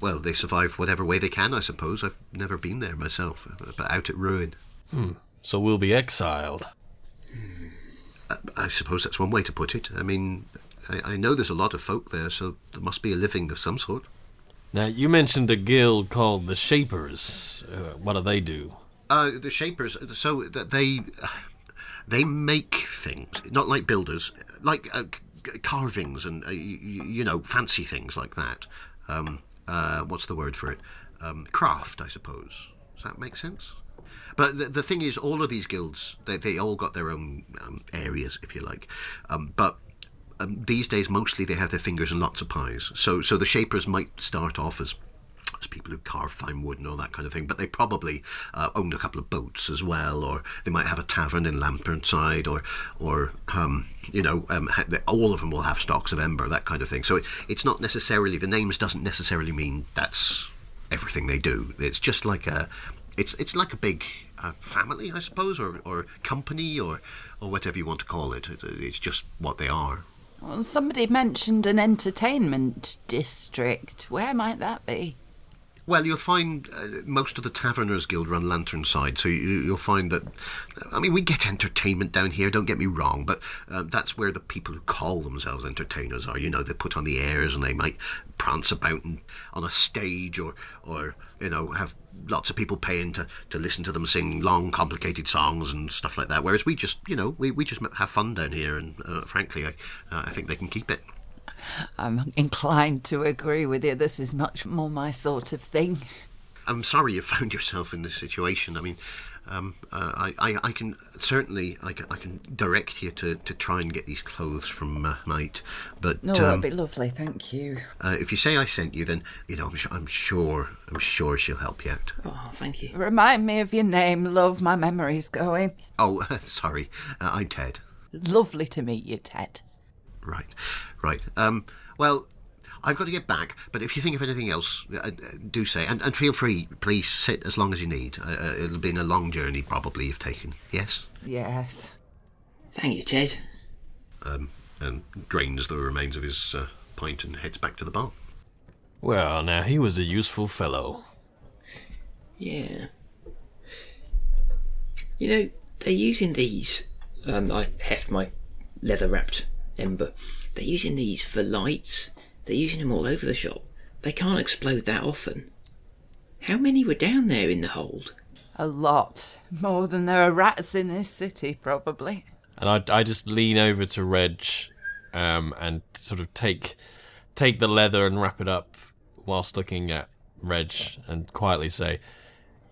[SPEAKER 1] Well, they survive whatever way they can. I suppose. I've never been there myself, but out at ruin.
[SPEAKER 2] Hmm. So we'll be exiled.
[SPEAKER 1] I, I suppose that's one way to put it. I mean, I, I know there's a lot of folk there, so there must be a living of some sort.
[SPEAKER 2] Now, you mentioned a guild called the Shapers. Uh, what do they do?
[SPEAKER 1] Uh, the shapers, so that they they make things, not like builders, like uh, carvings and uh, you, you know fancy things like that. Um, uh, what's the word for it? Um, craft, I suppose. Does that make sense? But the, the thing is, all of these guilds, they, they all got their own um, areas, if you like. Um, but um, these days, mostly they have their fingers in lots of pies. So, so the shapers might start off as people who carve fine wood and all that kind of thing, but they probably uh, owned a couple of boats as well, or they might have a tavern in Lantern Side, or, or um, you know, um, all of them will have stocks of ember, that kind of thing. So it, it's not necessarily the names doesn't necessarily mean that's everything they do. It's just like a, it's it's like a big uh, family, I suppose, or, or company, or or whatever you want to call it. it. It's just what they are.
[SPEAKER 3] Well, somebody mentioned an entertainment district. Where might that be?
[SPEAKER 1] Well, you'll find uh, most of the Taverners Guild run Lantern Side, so you, you'll find that. I mean, we get entertainment down here. Don't get me wrong, but uh, that's where the people who call themselves entertainers are. You know, they put on the airs and they might prance about and, on a stage, or or you know have lots of people paying to, to listen to them sing long, complicated songs and stuff like that. Whereas we just, you know, we, we just have fun down here, and uh, frankly, I uh, I think they can keep it.
[SPEAKER 3] I'm inclined to agree with you. This is much more my sort of thing.
[SPEAKER 1] I'm sorry you found yourself in this situation. I mean, um, uh, I, I, I can certainly I can, I can direct you to, to try and get these clothes from uh, Knight, but
[SPEAKER 3] No,
[SPEAKER 1] um,
[SPEAKER 3] that'd be lovely, thank you.
[SPEAKER 1] uh, if you say I sent you, then you know I'm, su- I'm sure I'm sure she'll help you out.
[SPEAKER 4] Oh, thank you.
[SPEAKER 3] Remind me of your name, love. My memory's going.
[SPEAKER 1] Oh, sorry, uh, I'm Ted.
[SPEAKER 3] Lovely to meet you, Ted.
[SPEAKER 1] Right, right. Um, well, I've got to get back, but if you think of anything else, uh, uh, do say, and, and feel free. Please sit as long as you need. Uh, uh, it'll be a long journey, probably you've taken. Yes.
[SPEAKER 3] Yes.
[SPEAKER 4] Thank you, Ted.
[SPEAKER 1] um, and drains the remains of his uh, pint and heads back to the bar.
[SPEAKER 2] Well, now, he was a useful fellow.
[SPEAKER 4] Yeah. You know, they're using these. Um, I heft my leather wrapped ember. They're using these for lights. They're using them all over the shop. They can't explode that often. How many were down there in the hold?
[SPEAKER 3] A lot. More than there are rats in this city, probably.
[SPEAKER 2] And I, I just lean over to Reg um, and sort of take take the leather and wrap it up whilst looking at Reg and quietly say,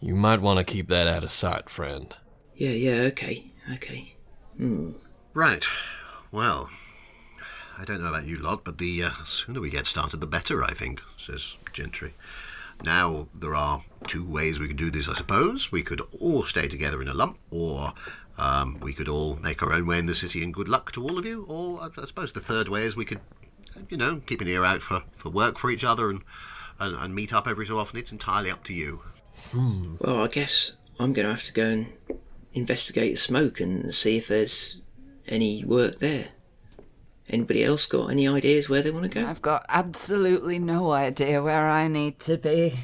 [SPEAKER 2] You might want to keep that out of sight, friend.
[SPEAKER 4] Yeah, yeah, okay, okay.
[SPEAKER 1] Right. Well, I don't know about you lot, but the uh, sooner we get started, the better, I think, says Gentry. Now, there are two ways we could do this, I suppose. We could all stay together in a lump, or um, we could all make our own way in the city and good luck to all of you. Or I, I suppose the third way is we could, you know, keep an ear out for, for work for each other and, and, and meet up every so often. It's entirely up to you.
[SPEAKER 4] Well, I guess I'm going to have to go and investigate the smoke and see if there's any work there. Anybody else got any ideas where they want to go?
[SPEAKER 3] I've got absolutely no idea where I need to be.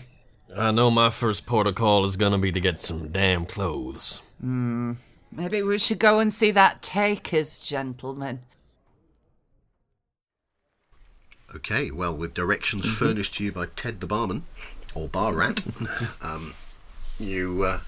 [SPEAKER 2] I know my first protocol is going to be to get some damn clothes. Hmm.
[SPEAKER 3] Maybe we should go and see that Takers gentleman.
[SPEAKER 1] Okay, well, with directions furnished to you by Ted the barman, or bar rat, um, you uh,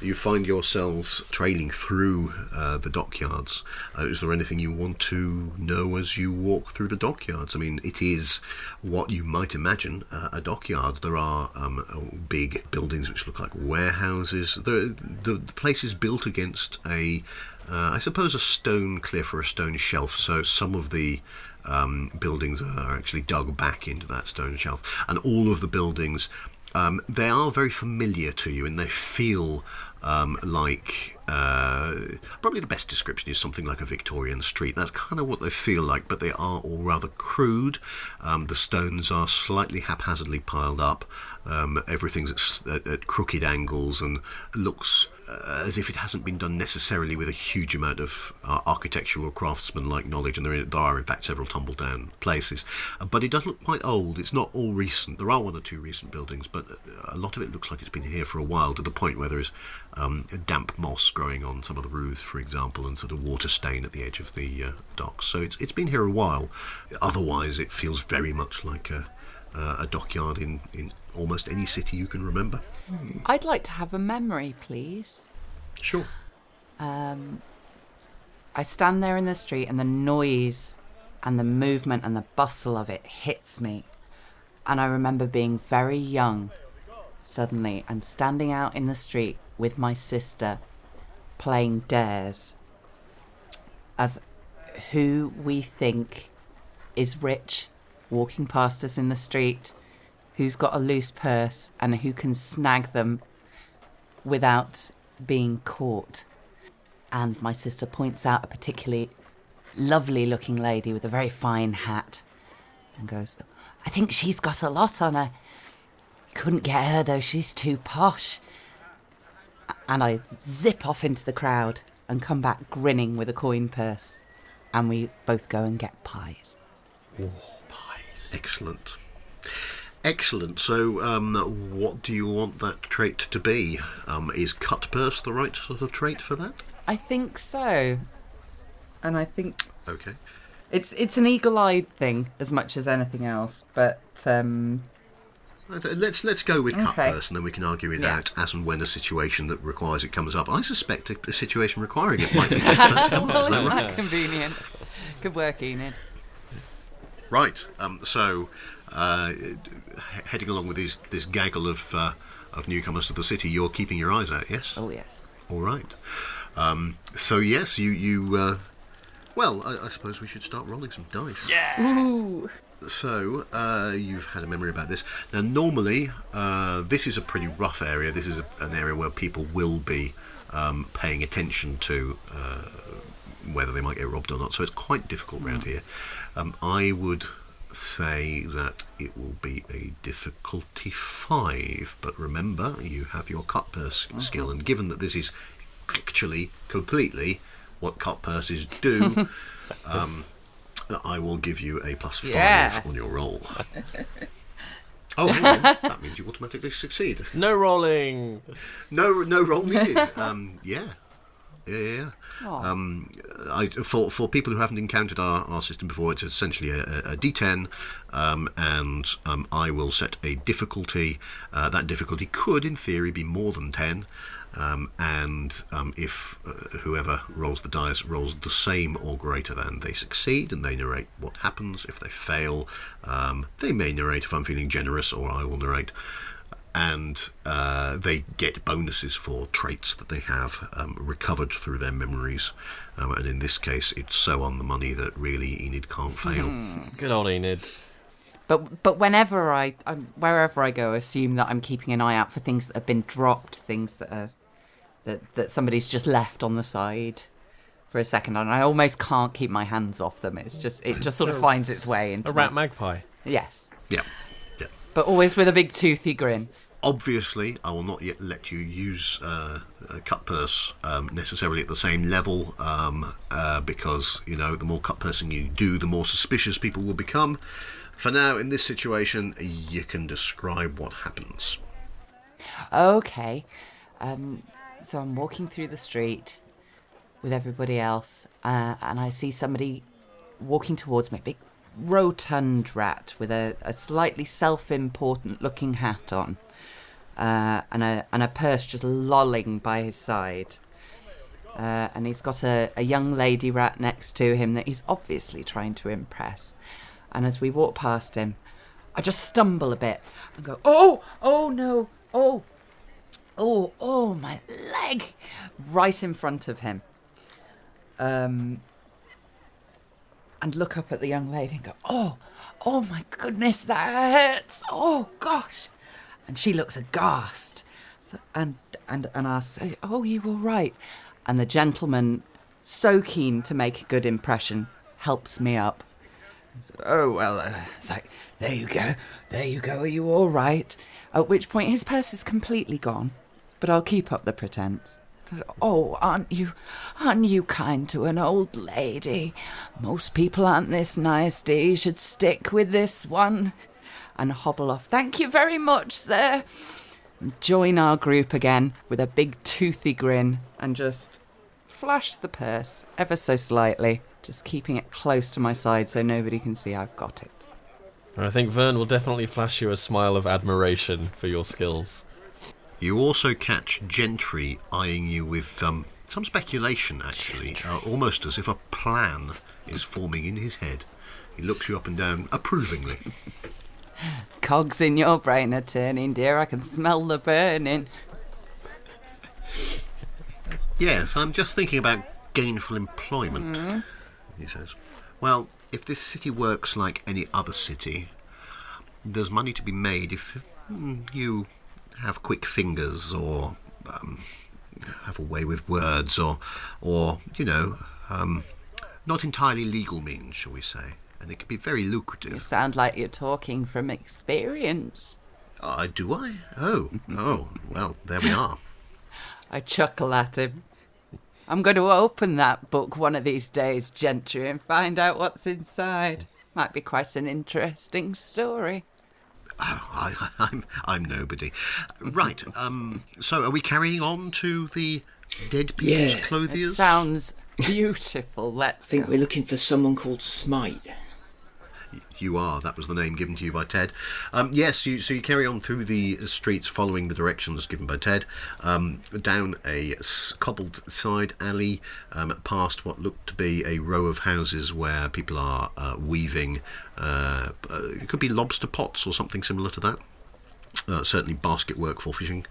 [SPEAKER 1] you find yourselves trailing through uh, the dockyards. Uh, is there anything you want to know as you walk through the dockyards? I mean, it is what you might imagine uh, a dockyard. There are um, uh, big buildings which look like warehouses. The, the, the place is built against a, uh, I suppose, a stone cliff or a stone shelf. So some of the um, buildings are actually dug back into that stone shelf, and all of the buildings um, they are very familiar to you, and they feel um, like uh, probably the best description is something like a Victorian street. That's kind of what they feel like, but they are all rather crude. Um, the stones are slightly haphazardly piled up. Um, everything's at, at, at crooked angles and looks uh, as if it hasn't been done necessarily with a huge amount of uh, architectural craftsman-like knowledge, and there, are in fact several tumble-down places. Uh, but it does look quite old. It's not all recent. There are one or two recent buildings, but a lot of it looks like it's been here for a while, to the point where there is um, damp moss growing on some of the roofs, for example, and sort of water stain at the edge of the uh, docks. So it's it's been here a while. Otherwise, it feels very much like a uh, a dockyard in, in almost any city you can remember.
[SPEAKER 3] I'd like to have a memory, please.
[SPEAKER 1] Sure.
[SPEAKER 3] Um, I stand there in the street, and the noise and the movement and the bustle of it hits me. And I remember being very young suddenly and standing out in the street with my sister playing dares of who we think is rich walking past us in the street, who's got a loose purse, and who can snag them without being caught. And my sister points out a particularly lovely looking lady with a very fine hat and goes, I think she's got a lot on her. Couldn't get her though, she's too posh. And I zip off into the crowd and come back grinning with a coin purse. And we both go and get pies.
[SPEAKER 2] Pies.
[SPEAKER 1] Excellent. Excellent. So, um, what do you want that trait to be? Um, is cut purse the right sort of trait for that?
[SPEAKER 3] I think so. And I think
[SPEAKER 1] Okay.
[SPEAKER 3] it's it's an eagle-eyed thing as much as anything else, but um
[SPEAKER 1] Let's let's go with cut
[SPEAKER 3] Okay.
[SPEAKER 1] purse, and then we can argue it
[SPEAKER 3] Yeah.
[SPEAKER 1] out as and when a situation that requires it comes up. I suspect a, a situation requiring it might be. just about to come up.
[SPEAKER 3] well,
[SPEAKER 1] Is that
[SPEAKER 3] isn't
[SPEAKER 1] right?
[SPEAKER 3] that convenient? Good work, Enid.
[SPEAKER 1] Right. Um, so, uh, heading along with this this gaggle of uh, of newcomers to the city, you're keeping your eyes out. Yes.
[SPEAKER 3] Oh yes.
[SPEAKER 1] All right. Um, so yes, you you. Uh, well, I, I suppose we should start rolling some dice. Yeah.
[SPEAKER 3] Ooh.
[SPEAKER 1] So uh, you've had a memory about this. Now, normally, uh, this is a pretty rough area. This is a, an area where people will be um, paying attention to uh, whether they might get robbed or not. So it's quite difficult around here. Um, I would say that it will be a difficulty five. But remember, you have your cut purse skill, and given that this is actually completely what cut purses do. um, I will give you a plus five
[SPEAKER 3] Yes.
[SPEAKER 1] on your roll. oh, hang on. That means you automatically succeed.
[SPEAKER 2] No rolling.
[SPEAKER 1] No, no roll needed. Um, yeah, yeah, yeah.
[SPEAKER 3] Aw.
[SPEAKER 1] Um, I, for for people who haven't encountered our, our system before, it's essentially a, a, a D10, um, and um, I will set a difficulty. Uh, that difficulty could, in theory, be more than ten. Um, and um, if uh, whoever rolls the dice rolls the same or greater than, they succeed and they narrate what happens. If they fail, um, they may narrate if I'm feeling generous, or I will narrate and uh, they get bonuses for traits that they have um, recovered through their memories. Um, and in this case, it's so on the money that really Enid can't fail.
[SPEAKER 2] Good old Enid.
[SPEAKER 3] But but whenever I I'm, wherever I go, I assume that I'm keeping an eye out for things that have been dropped, things that are that that somebody's just left on the side for a second, and I almost can't keep my hands off them. It's just it just sort of finds its way into
[SPEAKER 2] A rat
[SPEAKER 3] my-
[SPEAKER 2] magpie.
[SPEAKER 3] yes,
[SPEAKER 1] Yeah, yeah.
[SPEAKER 3] but always with a big toothy grin.
[SPEAKER 1] Obviously, I will not yet let you use uh, a cut purse um, necessarily at the same level um, uh, because, you know, the more cut pursing you do, the more suspicious people will become. For now, in this situation, you can describe what happens.
[SPEAKER 3] Okay. Um, so I'm walking through the street with everybody else, uh, and I see somebody walking towards me, big rotund rat with a, a slightly self important looking hat on, uh, and, a, and a purse just lolling by his side. Uh, and he's got a, a young lady rat next to him that he's obviously trying to impress. And as we walk past him, I just stumble a bit and go, oh, oh no, oh, oh, oh, my leg, right in front of him. Um, and look up at the young lady and go, oh, oh my goodness, that hurts. Oh gosh. And she looks aghast. So, and, and, and asks, oh, you all right? And the gentleman, so keen to make a good impression, helps me up. Oh, well, uh, th- there you go. There you go. Are you all right? At which point his purse is completely gone, but I'll keep up the pretense. Oh, aren't you, aren't you kind to an old lady? Most people aren't this nice, dear. You should stick with this one. And hobble off. Thank you very much, sir. And join our group again with a big toothy grin and just flash the purse ever so slightly, just keeping it close to my side so nobody can see I've got it.
[SPEAKER 2] I think Vern will definitely flash you a smile of admiration for your skills.
[SPEAKER 1] You also catch Gentry eyeing you with um, some speculation, actually, uh, almost as if a plan is forming in his head. He looks you up and down approvingly.
[SPEAKER 3] Cogs in your brain are turning, dear. I can smell the burning.
[SPEAKER 1] Yes, I'm just thinking about gainful employment, he says. Well, if this city works like any other city, there's money to be made if mm, you have quick fingers or um, have a way with words or, or you know, um, not entirely legal means, shall we say. And it can be very lucrative.
[SPEAKER 3] You sound like you're talking from experience.
[SPEAKER 1] Uh, do I? Oh, oh, well, there we are.
[SPEAKER 3] I chuckle at him. I'm going to open that book one of these days, Gentry, and find out what's inside. Might be quite an interesting story.
[SPEAKER 1] Oh, I, I'm, I'm nobody. Right, um, so are we carrying on to the dead people's
[SPEAKER 4] Yeah.
[SPEAKER 3] It sounds beautiful. Let's
[SPEAKER 4] I think
[SPEAKER 3] go.
[SPEAKER 4] we're looking for someone called Smite.
[SPEAKER 1] You are. That was the name given to you by Ted. Um, yes, you, so you carry on through the streets following the directions given by Ted, um, down a cobbled side alley, um, past what looked to be a row of houses where people are uh, weaving. Uh, uh, it could be lobster pots or something similar to that. Uh, certainly basket work for fishing.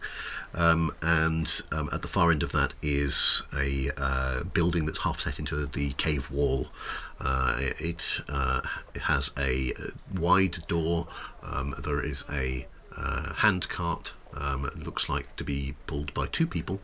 [SPEAKER 1] Um, and um, at the far end of that is a uh, building that's half set into the cave wall. Uh, it, uh, it has a uh, wide door. Um, there is a uh, hand cart. Um, it looks like to be pulled by two people.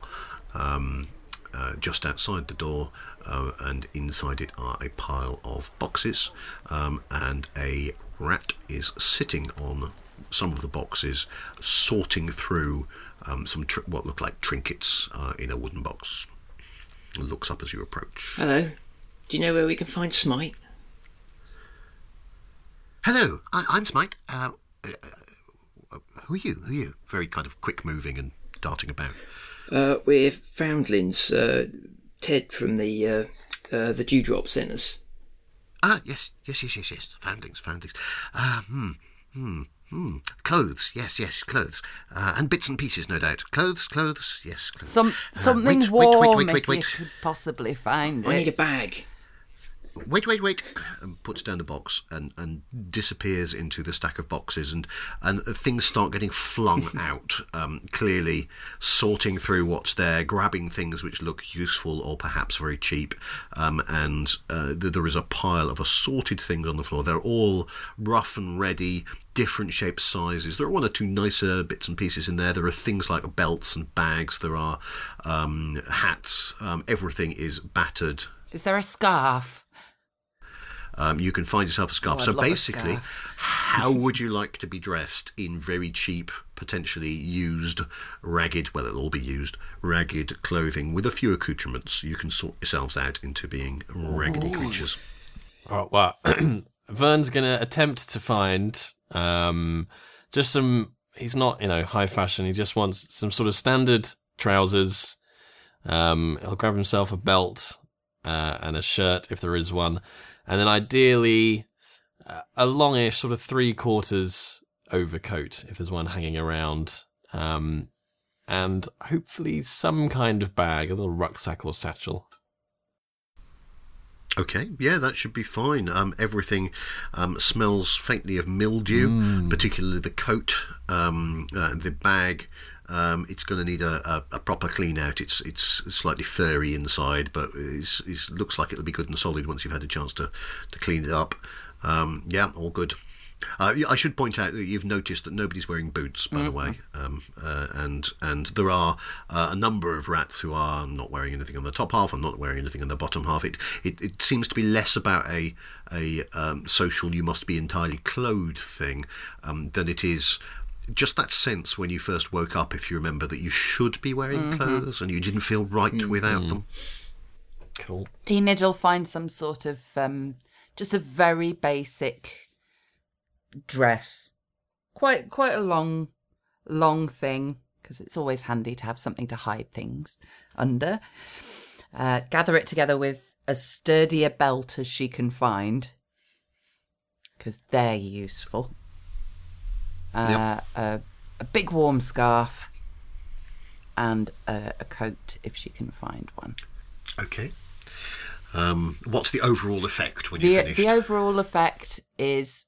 [SPEAKER 1] Um, uh, just outside the door, uh, and inside it are a pile of boxes, um, and a rat is sitting on some of the boxes, sorting through um, some tr- what look like trinkets uh, in a wooden box. Looks up as you approach.
[SPEAKER 4] Hello. Do you know where we can find Smite?
[SPEAKER 1] Hello, I- I'm Smite. Uh, uh, uh, who are you? Who are you? Very kind of quick moving and darting about.
[SPEAKER 4] Uh, we're foundlings. Uh, Ted from the uh, uh, the Dewdrop sent us.
[SPEAKER 1] Ah, yes, yes, yes, yes, yes. Foundlings, foundlings. Uh, hmm, hmm, hmm. Clothes, yes, yes, clothes. Uh, and bits and pieces, no doubt. Clothes, clothes, yes. Clothes.
[SPEAKER 3] Some
[SPEAKER 1] Uh,
[SPEAKER 3] something
[SPEAKER 1] wait,
[SPEAKER 3] warm
[SPEAKER 1] wait, wait, wait, wait,
[SPEAKER 3] if
[SPEAKER 1] wait.
[SPEAKER 3] you could possibly find
[SPEAKER 4] I
[SPEAKER 3] it.
[SPEAKER 4] need a bag.
[SPEAKER 1] Wait, wait, wait. And puts down the box and, and disappears into the stack of boxes, and, and things start getting flung out. Um, clearly, sorting through what's there, grabbing things which look useful or perhaps very cheap. Um, and uh, there is a pile of assorted things on the floor. They're all rough and ready, different shapes, sizes. There are one or two nicer bits and pieces in there. There are things like belts and bags. There are um, hats. Um, everything is battered
[SPEAKER 3] Is there a scarf?
[SPEAKER 1] Um, you can find yourself a scarf.
[SPEAKER 3] Oh,
[SPEAKER 1] so basically,
[SPEAKER 3] scarf.
[SPEAKER 1] how would you like to be dressed in very cheap, potentially used, ragged, well, it'll all be used, ragged clothing with a few accoutrements? You can sort yourselves out into being raggedy creatures.
[SPEAKER 2] Oh, well, Vern's going to attempt to find um, just some. He's not, you know, high fashion. He just wants some sort of standard trousers. Um, he'll grab himself a belt uh, and a shirt if there is one, and then ideally uh, a longish sort of three quarters overcoat if there's one hanging around. Um, and hopefully some kind of bag, a little rucksack or satchel.
[SPEAKER 1] Okay, yeah, that should be fine. Um, everything um, smells faintly of mildew, particularly the coat, um, uh, the bag. Um, it's going to need a, a, a proper clean out. It's it's slightly furry inside, but it's, it looks like it'll be good and solid once you've had a chance to, to clean it up. Um, yeah, all good. Uh, I should point out that you've noticed that nobody's wearing boots, by the way, um, uh, and and there are uh, a number of rats who are not wearing anything on the top half and not wearing anything on the bottom half. It it, it seems to be less about a a um, social you must be entirely clothed thing um, than it is just that sense when you first woke up, if you remember, that you should be wearing clothes and you didn't feel right without them.
[SPEAKER 2] Cool.
[SPEAKER 3] Enid will find some sort of um, just a very basic dress, quite quite a long, long thing because it's always handy to have something to hide things under. Uh, gather it together with as sturdy a belt as she can find. because they're useful. Uh, a, a big warm scarf and a, a coat if she can find one.
[SPEAKER 1] Okay. Um, what's the overall effect when you
[SPEAKER 3] The,
[SPEAKER 1] finished?
[SPEAKER 3] the overall effect is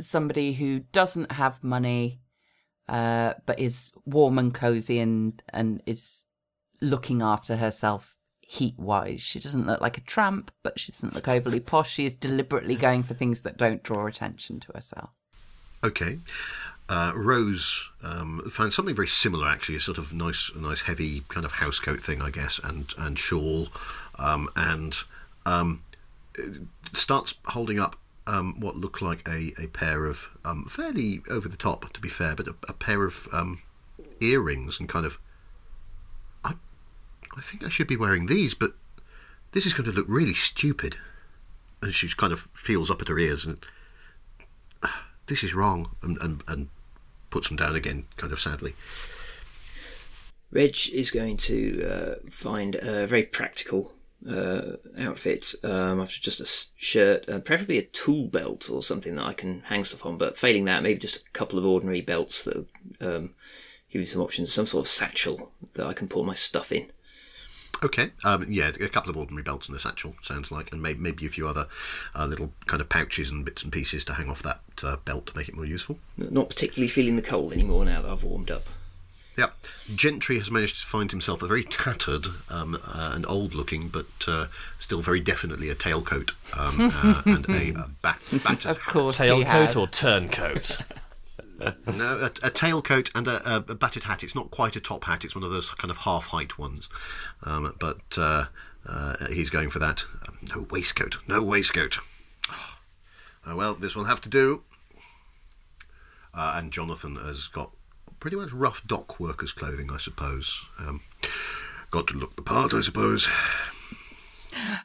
[SPEAKER 3] somebody who doesn't have money uh, but is warm and cozy and, and is looking after herself heat wise. She doesn't look like a tramp, but she doesn't look overly posh. She is deliberately going for things that don't draw attention to herself.
[SPEAKER 1] Okay. Uh, Rose um, found something very similar, actually, a sort of nice, nice heavy kind of housecoat thing, I guess, and and shawl, um, and um, starts holding up um, what look like a, a pair of um, fairly over the top, to be fair, but a, a pair of um, earrings, and kind of, I, I think I should be wearing these, but this is going to look really stupid. And she kind of feels up at her ears and this is wrong, and, and, and puts them down again, kind of sadly.
[SPEAKER 4] Reg is going to uh, find a very practical uh, outfit um, after just a shirt, uh, preferably a tool belt or something that I can hang stuff on. But failing that, maybe just a couple of ordinary belts that um, give you some options. Some sort of satchel that I can pour my stuff in.
[SPEAKER 1] Okay, um, yeah, a couple of ordinary belts in a satchel sounds like, and maybe, maybe a few other uh, little kind of pouches and bits and pieces to hang off that uh, belt to make it more useful.
[SPEAKER 4] Not particularly feeling the cold anymore now that I've warmed up.
[SPEAKER 1] Yeah, Gentry has managed to find himself a very tattered um, uh, and old-looking, but uh, still very definitely a tailcoat um, uh, and a, a bat- battered
[SPEAKER 3] Of
[SPEAKER 1] hat.
[SPEAKER 3] course, he
[SPEAKER 2] Tailcoat
[SPEAKER 3] has.
[SPEAKER 2] or turncoat?
[SPEAKER 1] No, a, a tailcoat and a, a, a battered hat. It's not quite a top hat. It's one of those kind of half-height ones. Um, but uh, uh, he's going for that. Um, no waistcoat. No waistcoat. Oh, well, this will have to do. Uh, and Jonathan has got pretty much rough dock workers' clothing, I suppose. Um, got to look the part, I suppose.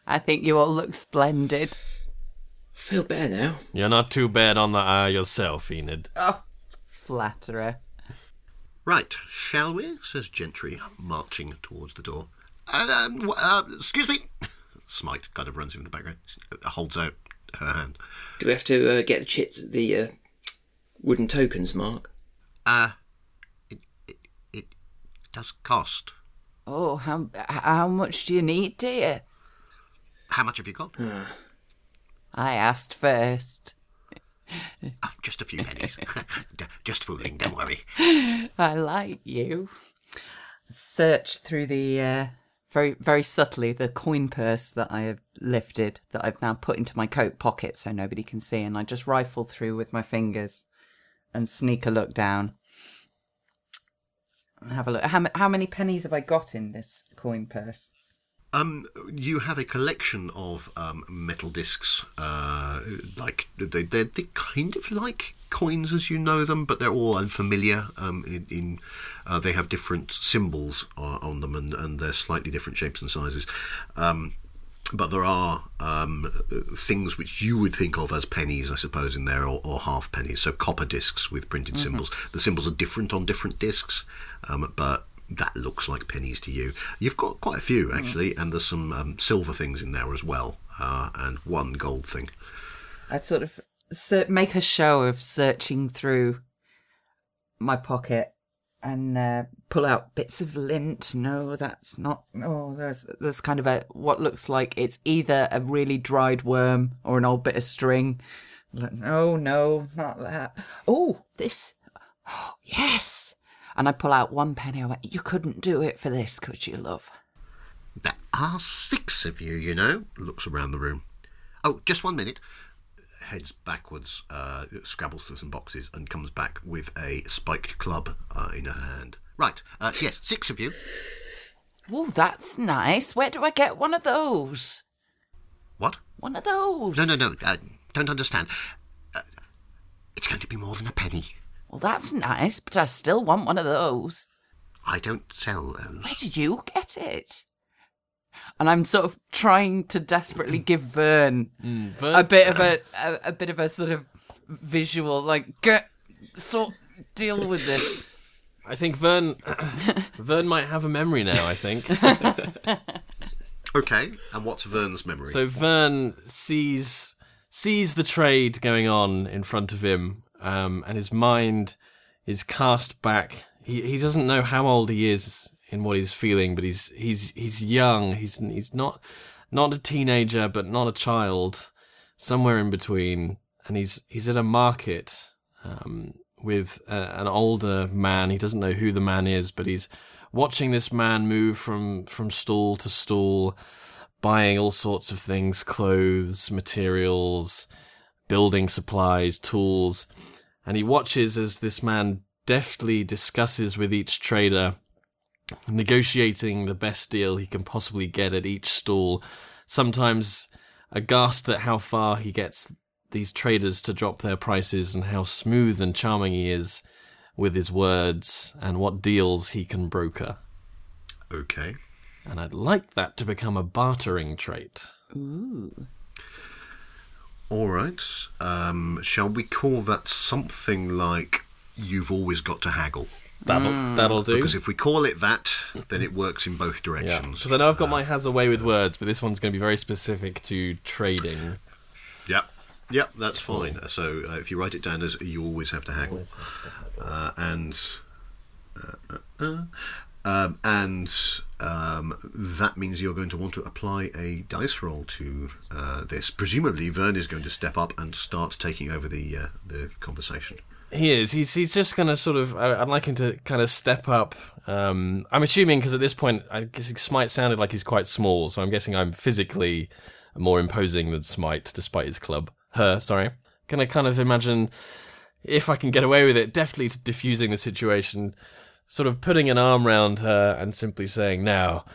[SPEAKER 3] I think you all look splendid.
[SPEAKER 4] Feel better now.
[SPEAKER 2] You're not too bad on the eye yourself, Enid.
[SPEAKER 3] Oh, flatterer.
[SPEAKER 1] Right, shall we? says Gentry, marching towards the door. Uh, um, uh, excuse me. Smite kind of runs in the background, uh, holds out her hand.
[SPEAKER 4] Do we have to uh, get the chit, the uh, wooden tokens, Mark?
[SPEAKER 1] Uh, it, it, it does cost.
[SPEAKER 3] Oh, how how much do you need, dear?
[SPEAKER 1] How much have you got?
[SPEAKER 3] I asked first.
[SPEAKER 1] Oh, just a few pennies. Just fooling, don't worry.
[SPEAKER 3] I like you. Search through the uh, very very subtly the coin purse that I have lifted that I've now put into my coat pocket so nobody can see, and I just rifle through with my fingers and sneak a look down. And have a look. How, how many pennies have I got in this coin purse?
[SPEAKER 1] Um, you have a collection of um, metal discs, uh, like they, they're, they're kind of like coins as you know them, but they're all unfamiliar. Um, in, in uh, they have different symbols uh, on them, and, and they're slightly different shapes and sizes. Um, but there are um, things which you would think of as pennies, I suppose, in there, or, or half pennies. So copper discs with printed symbols. The symbols are different on different discs, um, but that looks like pennies to you. You've got quite a few actually, and there's some um, silver things in there as well, uh, and one gold thing.
[SPEAKER 3] I sort of make a show of searching through my pocket and uh, pull out bits of lint. No, that's not. Oh, there's there's kind of a what looks like it's either a really dried worm or an old bit of string. No, no, not that. Oh, this. Oh, yes. And I pull out one penny. I went, You couldn't do it for this, could you, love?
[SPEAKER 1] There are six of you, you know. Looks around the room. Oh, just one minute. Heads backwards, uh, scrabbles through some boxes, and comes back with a spiked club uh, in her hand. Right, uh, yes, six of you.
[SPEAKER 3] Oh, that's nice. Where do I get one of those?
[SPEAKER 1] What?
[SPEAKER 3] One of those.
[SPEAKER 1] No, no, no. Uh, don't understand. Uh, it's going to be more than a penny.
[SPEAKER 3] Well, that's nice, but I still want one of those.
[SPEAKER 1] I don't sell those.
[SPEAKER 3] Where did you get it? And I'm sort of trying to desperately give Vern mm,
[SPEAKER 2] Vern-
[SPEAKER 3] a bit of a, a a bit of a sort of visual, like get sort deal with this.
[SPEAKER 2] I think Vern Vern might have a memory now. I think
[SPEAKER 1] Okay, and what's Vern's memory?
[SPEAKER 2] so. Vern sees sees the trade going on in front of him, um, and his mind is cast back. He he doesn't know how old he is in what he's feeling, but he's he's he's young. He's he's not not a teenager, but not a child, somewhere in between. And he's he's at a market um, with a, an older man. He doesn't know who the man is, but he's watching this man move from from stall to stall, buying all sorts of things, clothes, materials, building supplies, tools, and he watches as this man deftly discusses with each trader negotiating the best deal he can possibly get at each stall, sometimes aghast at how far he gets these traders to drop their prices and how smooth and charming he is with his words and what deals he can broker.
[SPEAKER 1] Okay.
[SPEAKER 2] And I'd like that to become a bartering trait.
[SPEAKER 3] Ooh.
[SPEAKER 1] All right. Um, shall we call that something like "You've always got to haggle"?
[SPEAKER 2] That'll that'll do.
[SPEAKER 1] Because if we call it that, then it works in both directions.
[SPEAKER 2] because I know I've got my has away with words, but this one's going to be very specific to trading.
[SPEAKER 1] Yep. Yep, that's fine. So uh, if you write it down as you always have to haggle, uh, and uh, uh, uh, um, and um, that means you're going to want to apply a dice roll to uh, this. Presumably, Vern is going to step up and start taking over the uh, the conversation.
[SPEAKER 2] He is. He's he's just going to sort of. I, I'd like him to kind of step up. Um, I'm assuming because at this point, I guess Smite sounded like he's quite small, so I'm guessing I'm physically more imposing than Smite, despite his club. Her, sorry. Can I kind of imagine if I can get away with it? Definitely to diffusing the situation, sort of putting an arm round her and simply saying, "Now,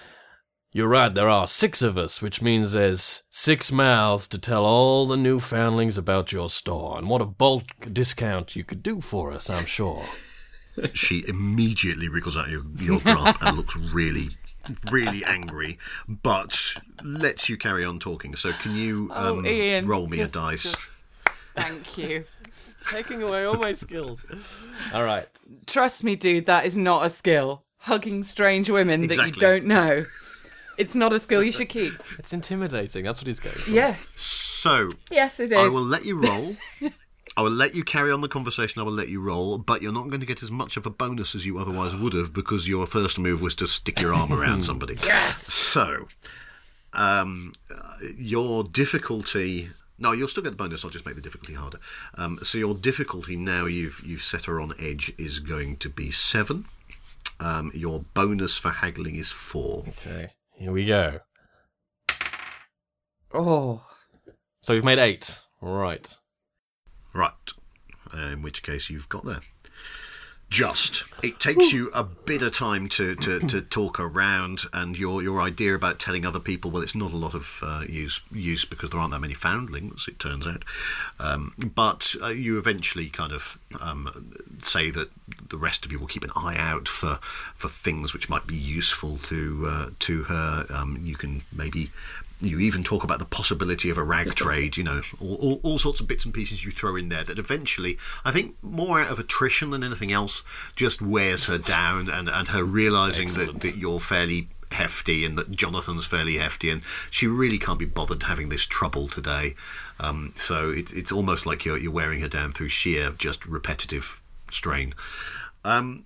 [SPEAKER 2] you're right. There are six of us, which means there's six mouths to tell all the new foundlings about your store, and what a bulk discount you could do for us, I'm sure."
[SPEAKER 1] She immediately wriggles out your, your grasp and looks really, really angry, but lets you carry on talking. So can you
[SPEAKER 3] Oh,
[SPEAKER 1] um,
[SPEAKER 3] Ian,
[SPEAKER 1] roll me
[SPEAKER 3] just-
[SPEAKER 1] a dice?
[SPEAKER 3] just- Thank you.
[SPEAKER 2] Taking away all my skills. All right.
[SPEAKER 3] Trust me, dude, that is not a skill. Hugging strange women that you don't know. It's not a skill you should keep.
[SPEAKER 2] It's intimidating. That's what he's going for.
[SPEAKER 3] Yes.
[SPEAKER 1] So
[SPEAKER 3] Yes, it is.
[SPEAKER 1] I will let you roll. I will let you carry on the conversation. I will let you roll, but you're not going to get as much of a bonus as you otherwise would have because your first move was to stick your arm around somebody.
[SPEAKER 3] Yes.
[SPEAKER 1] So, um, uh, your difficulty. No, you'll still get the bonus. I'll just make the difficulty harder. Um, so your difficulty now you've you've set her on edge is going to be seven. Um, your bonus for haggling is four.
[SPEAKER 2] Okay. Here we go.
[SPEAKER 3] Oh.
[SPEAKER 2] So we've made eight. All right.
[SPEAKER 1] Right. In which case you've got there. Just. It takes you a bit of time to, to, to talk around, and your your idea about telling other people, well, it's not a lot of uh, use use because there aren't that many foundlings, it turns out. Um, but uh, you eventually kind of um, say that the rest of you will keep an eye out for for things which might be useful to uh, to her. Um, you can maybe you even talk about the possibility of a rag trade, you know, all, all, all sorts of bits and pieces you throw in there that eventually, I think, more out of attrition than anything else, just wears her down and, and her realizing that, that you're fairly hefty and that Jonathan's fairly hefty and she really can't be bothered having this trouble today. Um, so it's, it's almost like you're, you're wearing her down through sheer, just repetitive strain. Um,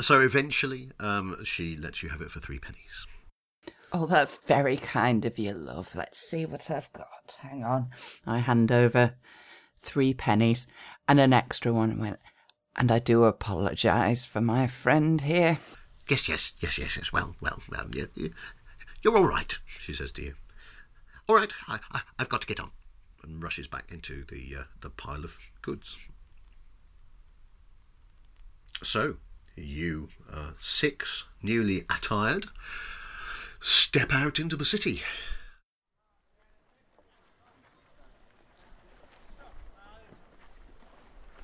[SPEAKER 1] so eventually, um, she lets you have it for three pennies.
[SPEAKER 3] Oh, that's very kind of you, love. Let's see what I've got. Hang on. I hand over three pennies and an extra one and went, and I do apologise for my friend here.
[SPEAKER 1] Yes, yes, yes, yes, yes. Well, well, well. You, you, you're all right, she says to you. All right, I, I, I've got to get on, and rushes back into the uh, the pile of goods. So, you uh, six, newly attired, step out into the city.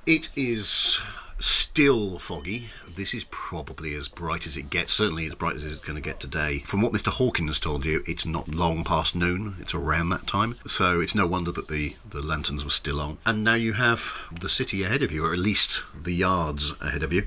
[SPEAKER 1] It is still foggy. This is probably as bright as it gets, certainly as bright as it's going to get today. From what Mr. Hawkins told you, it's not long past noon, it's around that time. So it's no wonder that the, the lanterns were still on. And now you have the city ahead of you, or at least the yards ahead of you.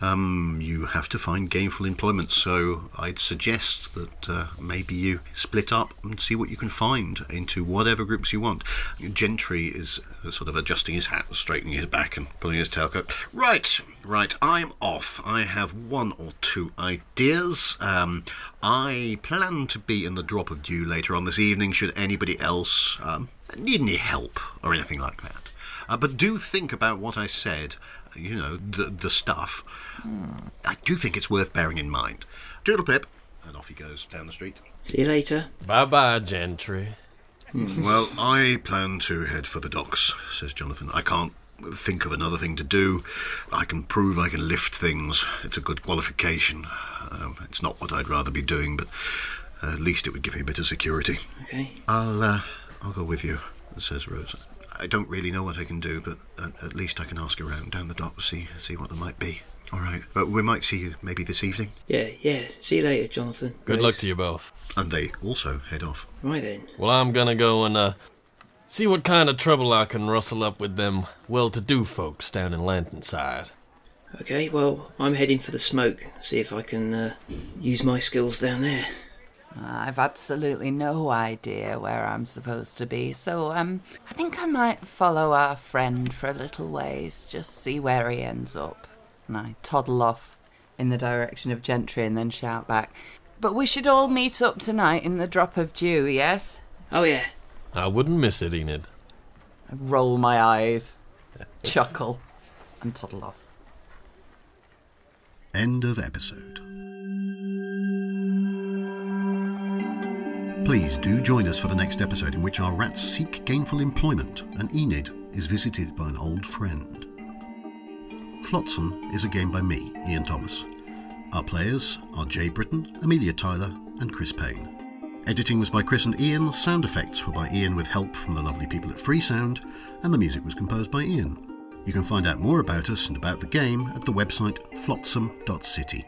[SPEAKER 1] Um, you have to find gainful employment. So I'd suggest that uh, maybe you split up and see what you can find into whatever groups you want. Gentry is uh, sort of adjusting his hat, straightening his back, and pulling his tailcoat. Right, right, I'm off. I have one or two ideas. Um, I plan to be in the drop of dew later on this evening, should anybody else um, need any help or anything like that. Uh, but do think about what I said, you know, the, the stuff. I do think it's worth bearing in mind. Doodle pip. And off he goes down the street.
[SPEAKER 4] See you later.
[SPEAKER 2] Bye bye, Gentry.
[SPEAKER 1] Well, I plan to head for the docks, says Jonathan. I can't think of another thing to do. I can prove I can lift things. It's a good qualification. Um, it's not what I'd rather be doing, but at least it would give me a bit of security.
[SPEAKER 4] Okay.
[SPEAKER 1] I'll, uh, I'll go with you, says Rose. I don't really know what I can do, but at, at least I can ask around down the docks, see see what there might be. All right, but we might see you maybe this evening.
[SPEAKER 4] Yeah, yeah. See you later, Jonathan.
[SPEAKER 2] Good
[SPEAKER 4] Rose.
[SPEAKER 2] luck to you both.
[SPEAKER 1] And they also head off.
[SPEAKER 4] Right then.
[SPEAKER 2] Well, I'm gonna go and uh, see what kind of trouble I can rustle up with them well-to-do folks down in Lantern-side.
[SPEAKER 4] Okay, well, I'm heading for the smoke. See if I can uh, use my skills down there.
[SPEAKER 3] I've absolutely no idea where I'm supposed to be, so um, I think I might follow our friend for a little ways, just see where he ends up. And I toddle off in the direction of Gentry and then shout back, But we should all meet up tonight in the drop of dew, yes?
[SPEAKER 4] Oh yeah.
[SPEAKER 2] I wouldn't miss it, Enid.
[SPEAKER 3] I roll my eyes, chuckle, and toddle off.
[SPEAKER 1] End of episode. Please do join us for the next episode in which our rats seek gainful employment and Enid is visited by an old friend. Flotsam is a game by me, Ian Thomas. Our players are Jay Britton, Amelia Tyler, and Chris Payne. Editing was by Chris and Ian, sound effects were by Ian with help from the lovely people at Freesound, and the music was composed by Ian. You can find out more about us and about the game at the website flotsam.city.